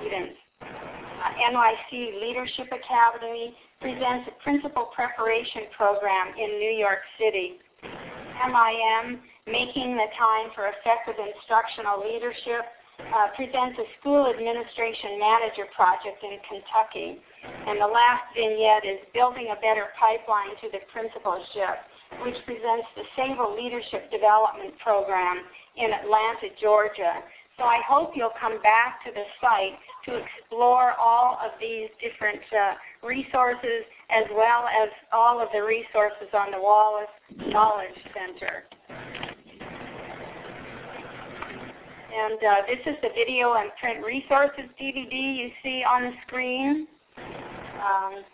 students. Uh, NYC Leadership Academy presents a principal preparation program in New York City. MIM, Making the Time for Effective Instructional Leadership, uh, presents a school administration manager project in Kentucky. And the last vignette is Building a Better Pipeline to the Principalship, which presents the Sable Leadership Development Program in Atlanta, Georgia. So I hope you'll come back to the site to explore all of these different uh, resources as well as all of the resources on the Wallace Knowledge Center. And uh, this is the video and print resources DVD you see on the screen. Um,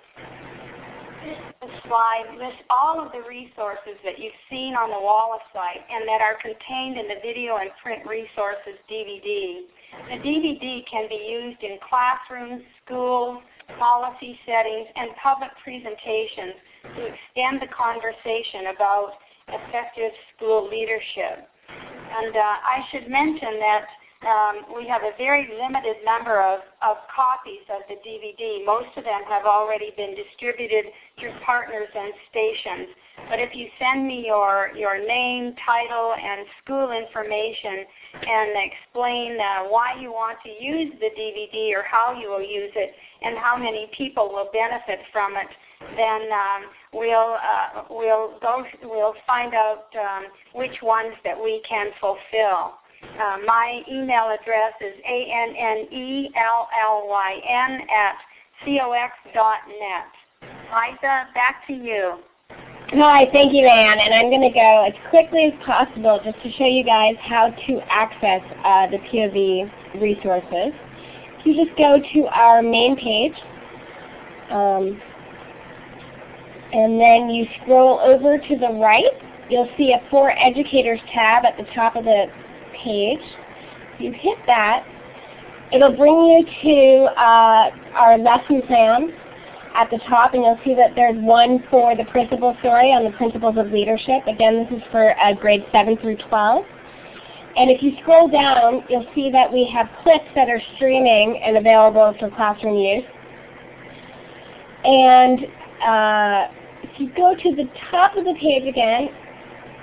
this slide lists all of the resources that you've seen on the Wallace site and that are contained in the video and print resources DVD. The DVD can be used in classrooms, schools, policy settings, and public presentations to extend the conversation about effective school leadership. And uh, I should mention that um, we have a very limited number of, of copies of the DVD. Most of them have already been distributed through partners and stations. But if you send me your, your name, title, and school information and explain uh, why you want to use the DVD or how you will use it and how many people will benefit from it, then um, we'll uh, we'll go we'll find out um, which ones that we can fulfill. Uh, my email address is a-n-n-e-l-l-y-n at cox.net. Liza, back to you. Hi, thank you, Anne. And I'm going to go as quickly as possible just to show you guys how to access uh, the POV resources. If You just go to our main page. Um, and then you scroll over to the right, you'll see a For Educators tab at the top of the page. If you hit that. It'll bring you to uh, our lesson plan at the top, and you'll see that there's one for the principal story on the principles of leadership. Again, this is for uh, grades 7 through 12. And if you scroll down, you'll see that we have clips that are streaming and available for classroom use. And uh, if you go to the top of the page again,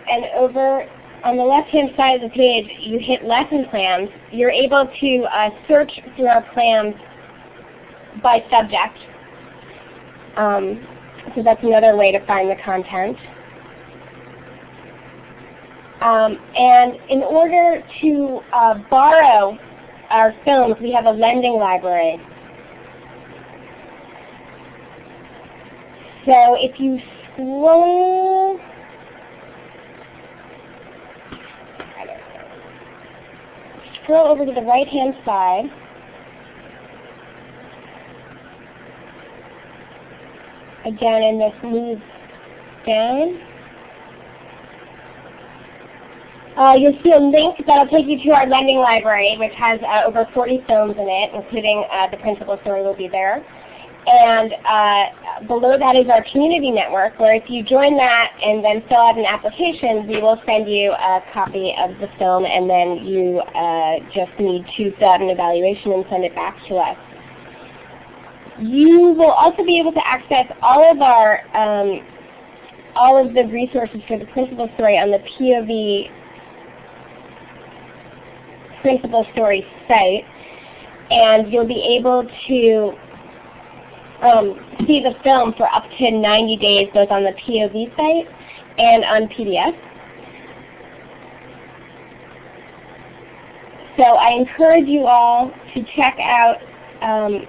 and over on the left-hand side of the page, you hit lesson plans, you're able to uh, search through our plans by subject. Um, so that's another way to find the content. Um, and in order to uh, borrow our films, we have a lending library. So if you scroll scroll over to the right hand side, again and this moves down, uh, you'll see a link that'll take you to our lending library, which has uh, over 40 films in it, including uh, the principal story will be there. And uh, below that is our community network, where if you join that and then fill out an application, we will send you a copy of the film, and then you uh, just need to fill out an evaluation and send it back to us. You will also be able to access all of our um, all of the resources for the principal story on the POV Principal Story site, and you'll be able to um, see the film for up to 90 days, both on the POV site and on PBS. So I encourage you all to check out um,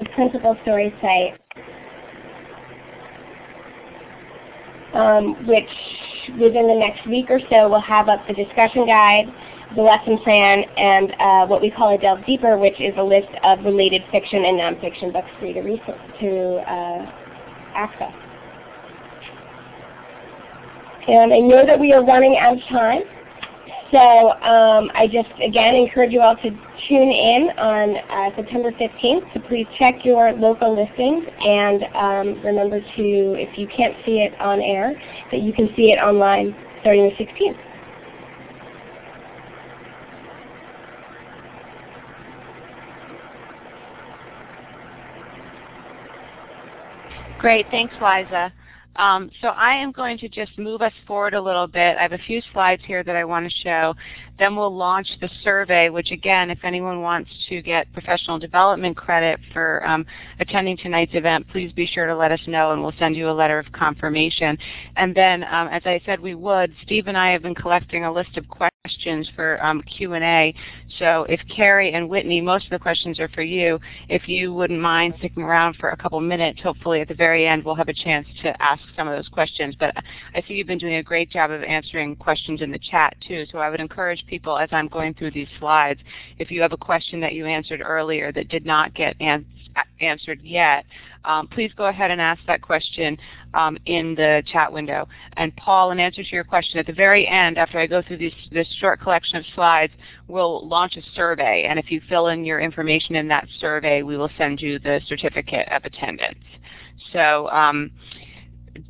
the Principal Story site, um, which within the next week or so we'll have up the discussion guide, the lesson plan, and uh, what we call a Delve Deeper, which is a list of related fiction and nonfiction books for you to, to uh, access. And I know that we are running out of time. So um, I just, again, encourage you all to tune in on uh, September 15th. So please check your local listings and um, remember to, if you can't see it on air, that you can see it online starting the 16th. Great, thanks Liza. Um, so I am going to just move us forward a little bit. I have a few slides here that I want to show. Then we'll launch the survey, which again, if anyone wants to get professional development credit for um, attending tonight's event, please be sure to let us know and we'll send you a letter of confirmation. And then, um, as I said we would, Steve and I have been collecting a list of questions questions for um, Q&A. So if Carrie and Whitney, most of the questions are for you. If you wouldn't mind sticking around for a couple minutes, hopefully at the very end we'll have a chance to ask some of those questions. But I see you've been doing a great job of answering questions in the chat too. So I would encourage people as I'm going through these slides, if you have a question that you answered earlier that did not get answered, answered yet, um, please go ahead and ask that question um, in the chat window. And Paul, in answer to your question, at the very end, after I go through this, this short collection of slides, we'll launch a survey. And if you fill in your information in that survey, we will send you the certificate of attendance. So um,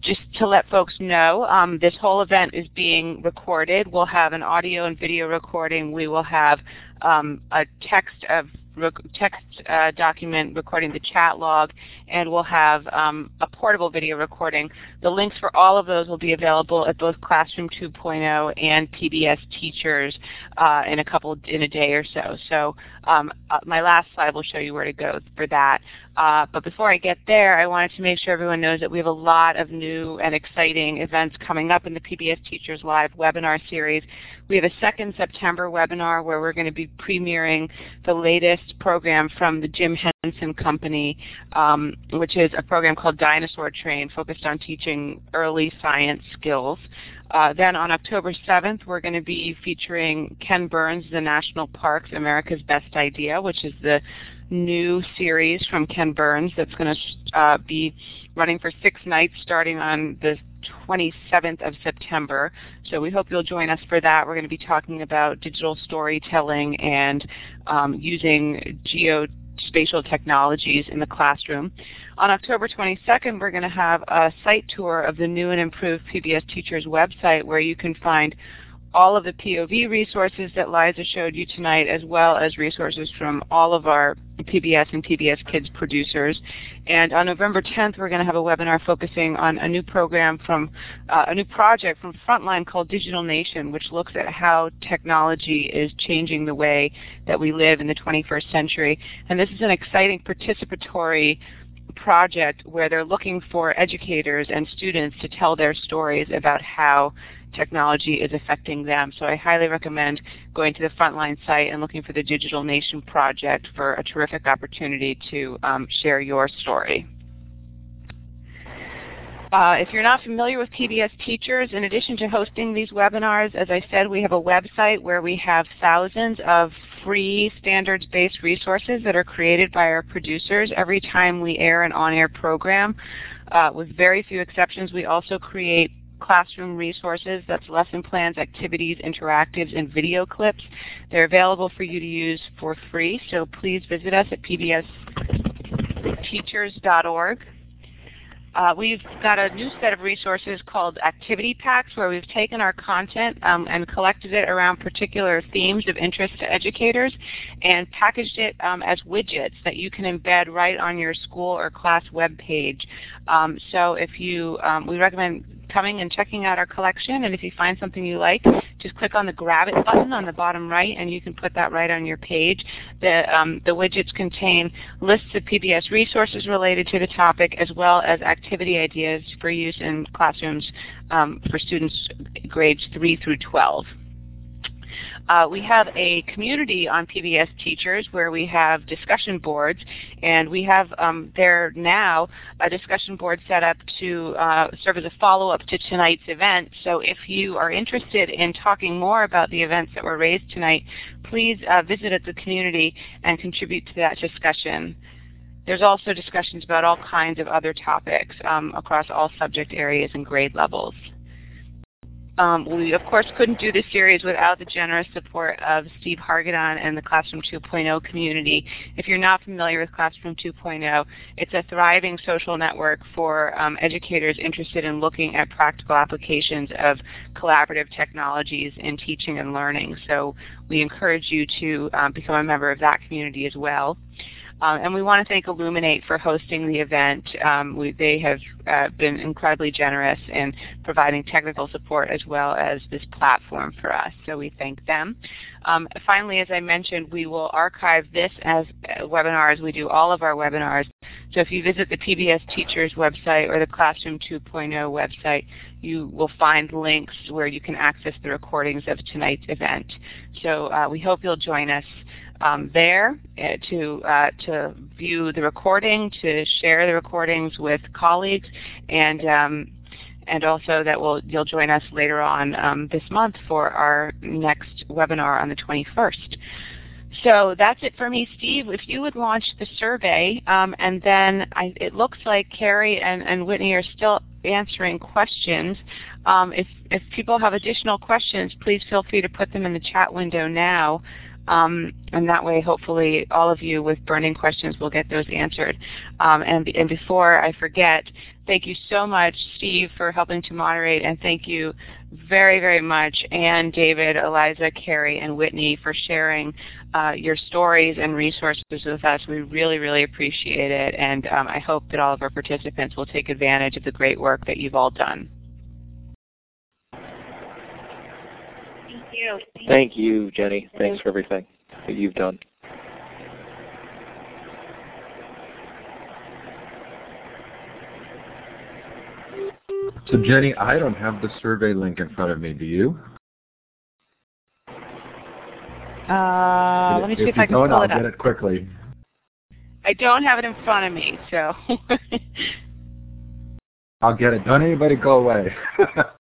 just to let folks know, um, this whole event is being recorded. We'll have an audio and video recording. We will have um, a text of text uh, document recording the chat log, and we'll have um, a portable video recording. The links for all of those will be available at both Classroom 2.0 and PBS Teachers uh, in a couple in a day or so. So um, uh, my last slide will show you where to go for that. Uh, but before I get there, I wanted to make sure everyone knows that we have a lot of new and exciting events coming up in the PBS Teachers Live webinar series. We have a second September webinar where we're going to be premiering the latest program from the Jim Henson Company, um, which is a program called Dinosaur Train focused on teaching early science skills. Uh, then on October 7th, we're going to be featuring Ken Burns, The National Parks, America's Best Idea, which is the new series from Ken Burns that's going to uh, be running for six nights starting on the 27th of September. So we hope you'll join us for that. We're going to be talking about digital storytelling and um, using geospatial technologies in the classroom. On October 22nd, we're going to have a site tour of the new and improved PBS Teachers website where you can find all of the POV resources that Liza showed you tonight, as well as resources from all of our PBS and PBS Kids producers. And on November 10th, we're going to have a webinar focusing on a new program from, uh, a new project from Frontline called Digital Nation, which looks at how technology is changing the way that we live in the 21st century. And this is an exciting participatory project where they're looking for educators and students to tell their stories about how technology is affecting them. So I highly recommend going to the Frontline site and looking for the Digital Nation Project for a terrific opportunity to um, share your story. Uh, if you're not familiar with PBS Teachers, in addition to hosting these webinars, as I said, we have a website where we have thousands of free standards-based resources that are created by our producers every time we air an on-air program. Uh, with very few exceptions, we also create classroom resources. That's lesson plans, activities, interactives, and video clips. They're available for you to use for free, so please visit us at pbsteachers.org. Uh, we've got a new set of resources called Activity Packs where we've taken our content um, and collected it around particular themes of interest to educators and packaged it um, as widgets that you can embed right on your school or class web page. Um, so if you, um, we recommend coming and checking out our collection. And if you find something you like, just click on the Grab It button on the bottom right, and you can put that right on your page. The, um, the widgets contain lists of PBS resources related to the topic, as well as activity ideas for use in classrooms um, for students grades 3 through 12. Uh, we have a community on PBS Teachers where we have discussion boards, and we have um, there now a discussion board set up to uh, serve as a follow-up to tonight's event. So if you are interested in talking more about the events that were raised tonight, please uh, visit the community and contribute to that discussion. There's also discussions about all kinds of other topics um, across all subject areas and grade levels. Um, we, of course, couldn't do this series without the generous support of Steve Hargadon and the Classroom 2.0 community. If you're not familiar with Classroom 2.0, it's a thriving social network for um, educators interested in looking at practical applications of collaborative technologies in teaching and learning. So we encourage you to um, become a member of that community as well. Um, and we want to thank Elluminate for hosting the event. Um, we, they have uh, been incredibly generous in providing technical support as well as this platform for us, so we thank them. Um, finally, as I mentioned, we will archive this as a webinar as we do all of our webinars. So if you visit the PBS Teachers website or the Classroom 2.0 website, you will find links where you can access the recordings of tonight's event. So uh, we hope you'll join us um, there uh, to, uh, to view the recording, to share the recordings with colleagues, and, um, and also that will you'll join us later on um, this month for our next webinar on the 21st. So that's it for me, Steve. If you would launch the survey, um, and then I, it looks like Carrie and, and Whitney are still answering questions. Um, if, if people have additional questions, please feel free to put them in the chat window now. Um, and that way hopefully all of you with burning questions will get those answered. Um, and, and before I forget, thank you so much Steve for helping to moderate and thank you very, very much Anne, David, Eliza, Carrie, and Whitney for sharing uh, your stories and resources with us. We really, really appreciate it and um, I hope that all of our participants will take advantage of the great work that you've all done. You. Thank you, Jenny. Thanks for everything that you've done. So Jenny, I don't have the survey link in front of me. Do you? Uh, let me see if, if I can don't, pull I'll it up. get it quickly. I don't have it in front of me, so. I'll get it. Don't anybody go away.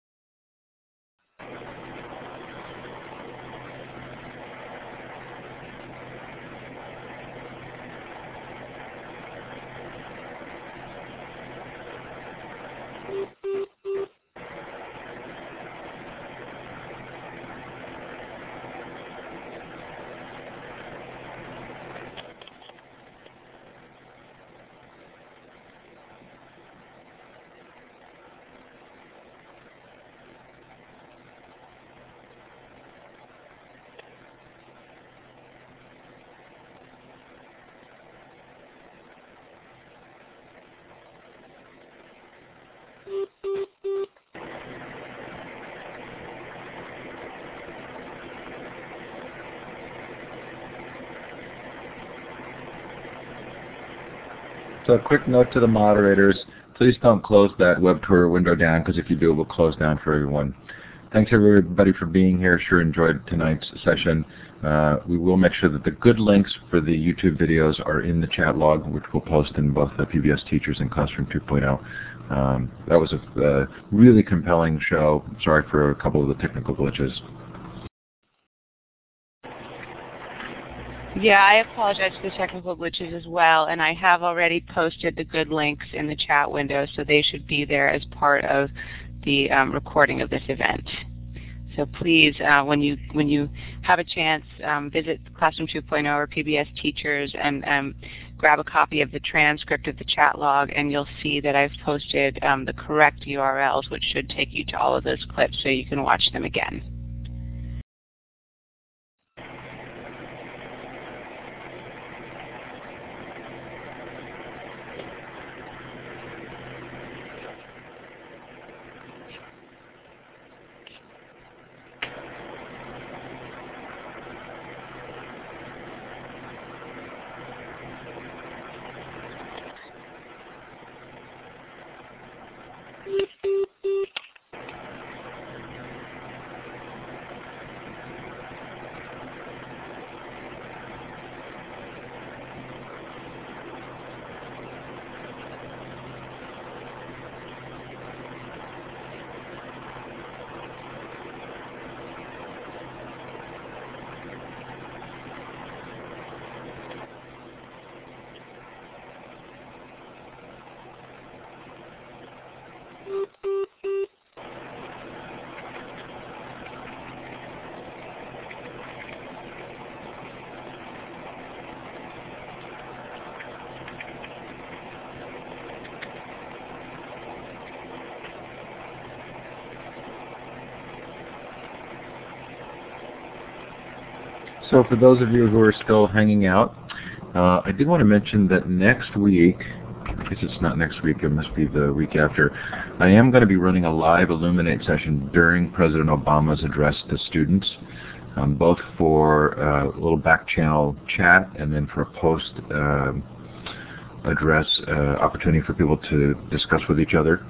So a quick note to the moderators, please don't close that web tour window down because if you do, it will close down for everyone. Thanks everybody for being here. Sure enjoyed tonight's session. Uh, we will make sure that the good links for the YouTube videos are in the chat log, which we'll post in both the PBS Teachers and Classroom 2.0. Um, that was a, a really compelling show. Sorry for a couple of the technical glitches. Yeah, I apologize for the technical glitches as well, and I have already posted the good links in the chat window, so they should be there as part of the um, recording of this event. So please, uh, when you when you have a chance, um, visit Classroom 2.0 or PBS Teachers and um, grab a copy of the transcript of the chat log, and you'll see that I've posted um, the correct URLs, which should take you to all of those clips so you can watch them again. So for those of you who are still hanging out, uh, I did want to mention that next week, I guess it's not next week, it must be the week after, I am going to be running a live Elluminate session during President Obama's address to students, um, both for uh, a little back channel chat and then for a post uh, address opportunity for people to discuss with each other.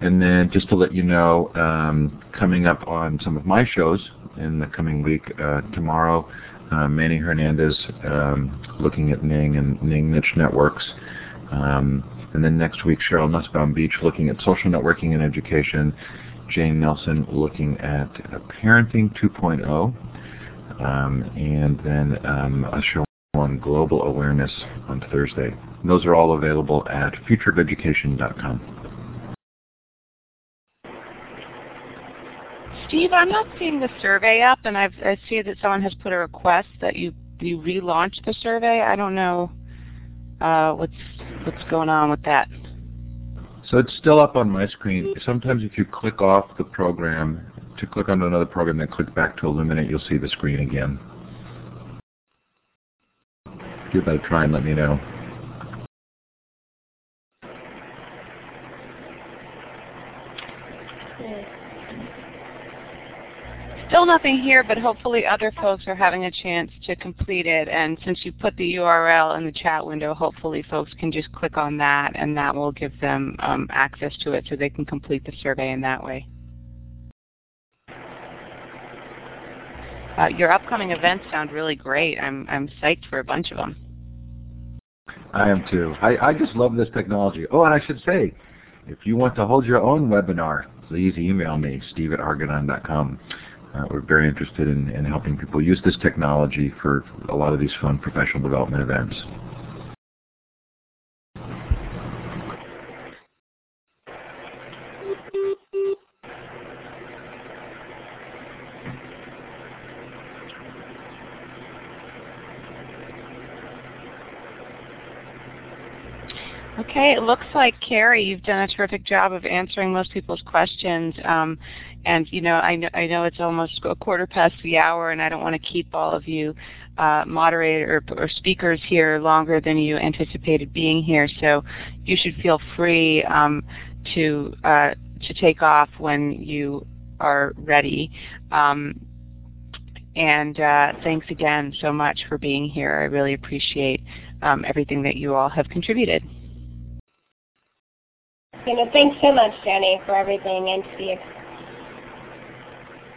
And then just to let you know, um, coming up on some of my shows in the coming week, uh, tomorrow Manny Hernandez um, looking at Ning and Ning niche networks. Um, and then next week, Sheryl Nussbaum Beach looking at social networking and education. Jane Nelson looking at uh, parenting 2.0. Um, and then um, a show on global awareness on Thursday. Those are all available at futureofeducation.com. Steve, I'm not seeing the survey up, and I've, I see that someone has put a request that you you relaunch the survey. I don't know uh, what's what's going on with that. So it's still up on my screen. Sometimes if you click off the program to click on another program, then click back to Elluminate, you'll see the screen again. Give that a try and let me know. Still nothing here, but hopefully other folks are having a chance to complete it. And since you put the URL in the chat window, hopefully folks can just click on that and that will give them um, access to it so they can complete the survey in that way. Uh, your upcoming events sound really great. I'm, I'm psyched for a bunch of them. I am too. I, I just love this technology. Oh, and I should say, if you want to hold your own webinar, please email me, steve at hargadon.com. Uh, we're very interested in, in helping people use this technology for a lot of these fun professional development events. Okay, it looks like Carrie, you've done a terrific job of answering most people's questions. Um, and you know, I know, I know it's almost a quarter past the hour, and I don't want to keep all of you uh, moderator or, or, speakers here longer than you anticipated being here. So you should feel free um, to uh, to take off when you are ready. Um, and uh, thanks again so much for being here. I really appreciate um, everything that you all have contributed. You know, thanks so much, Jenny, for everything, and Steve.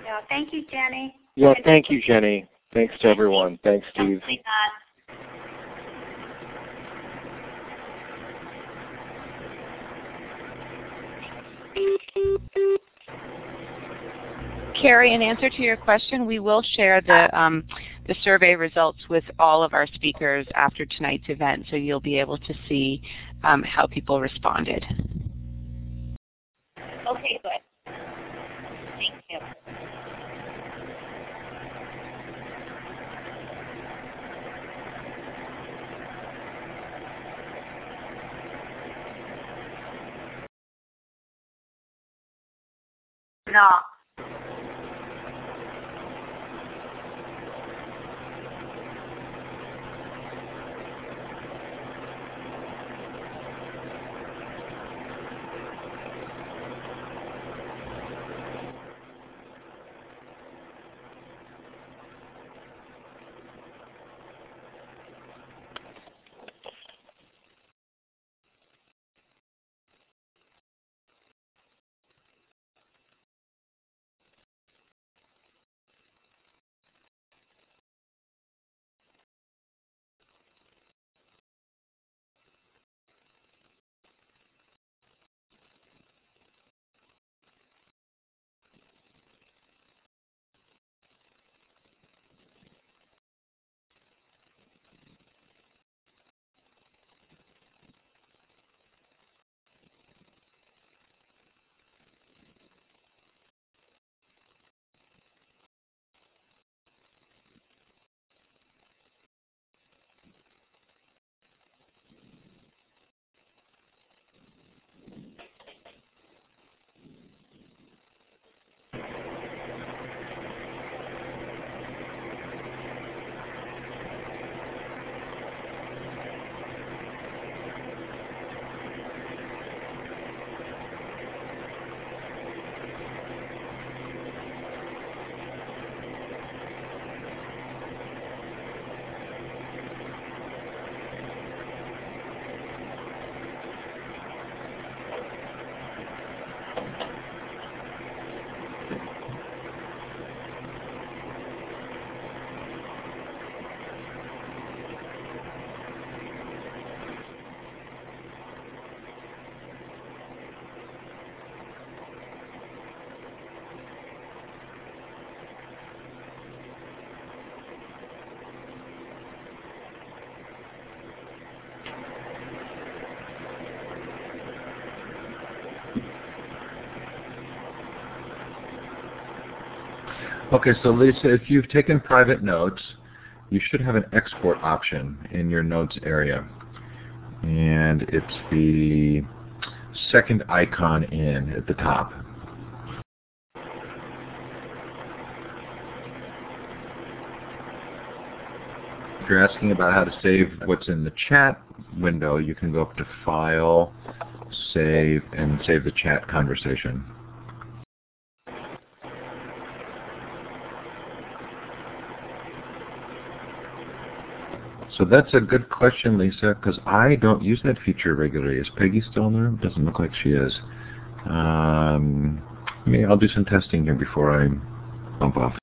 Yeah, thank you, Jenny. Yeah, thank you, Jenny. Thanks to everyone. Thanks, Steve. Carrie, in answer to your question, we will share the, um, the survey results with all of our speakers after tonight's event, so you'll be able to see um, how people responded. Okay, good. Thank you. No. Okay, so Lisa, if you've taken private notes, you should have an export option in your notes area. And it's the second icon in at the top. If you're asking about how to save what's in the chat window, you can go up to File, Save, and save the chat conversation. So that's a good question, Lisa, because I don't use that feature regularly. Is Peggy still in the room? Doesn't look like she is. Um, I'll do some testing here before I bump off.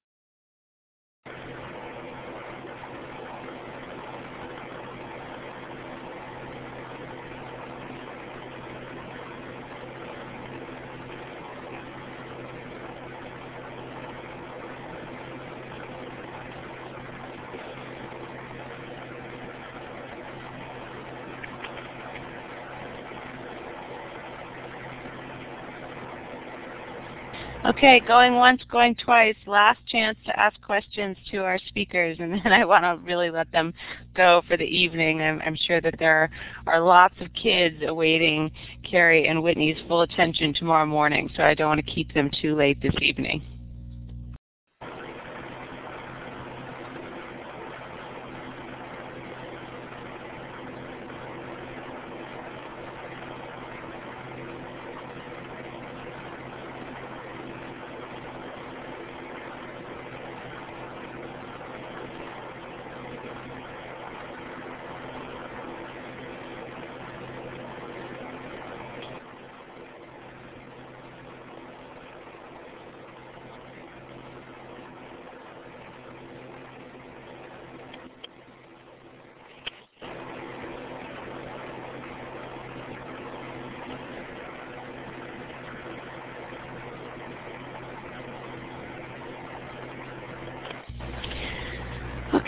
Okay, going once, going twice. Last chance to ask questions to our speakers, and then I want to really let them go for the evening. I'm, I'm sure that there are, are lots of kids awaiting Carrie and Whitney's full attention tomorrow morning, so I don't want to keep them too late this evening.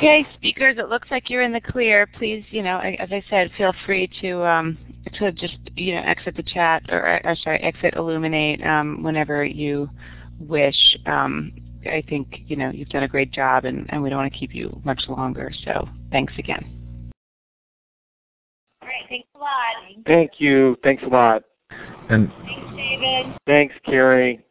Okay, speakers, it looks like you're in the clear. Please, you know, as I said, feel free to um, to just, you know, exit the chat or, or sorry, exit Elluminate um, whenever you wish. Um, I think, you know, you've done a great job and, and we don't want to keep you much longer. So thanks again. All right, thanks a lot. Thank you. Thanks a lot. And Thanks, David. Thanks, Carrie.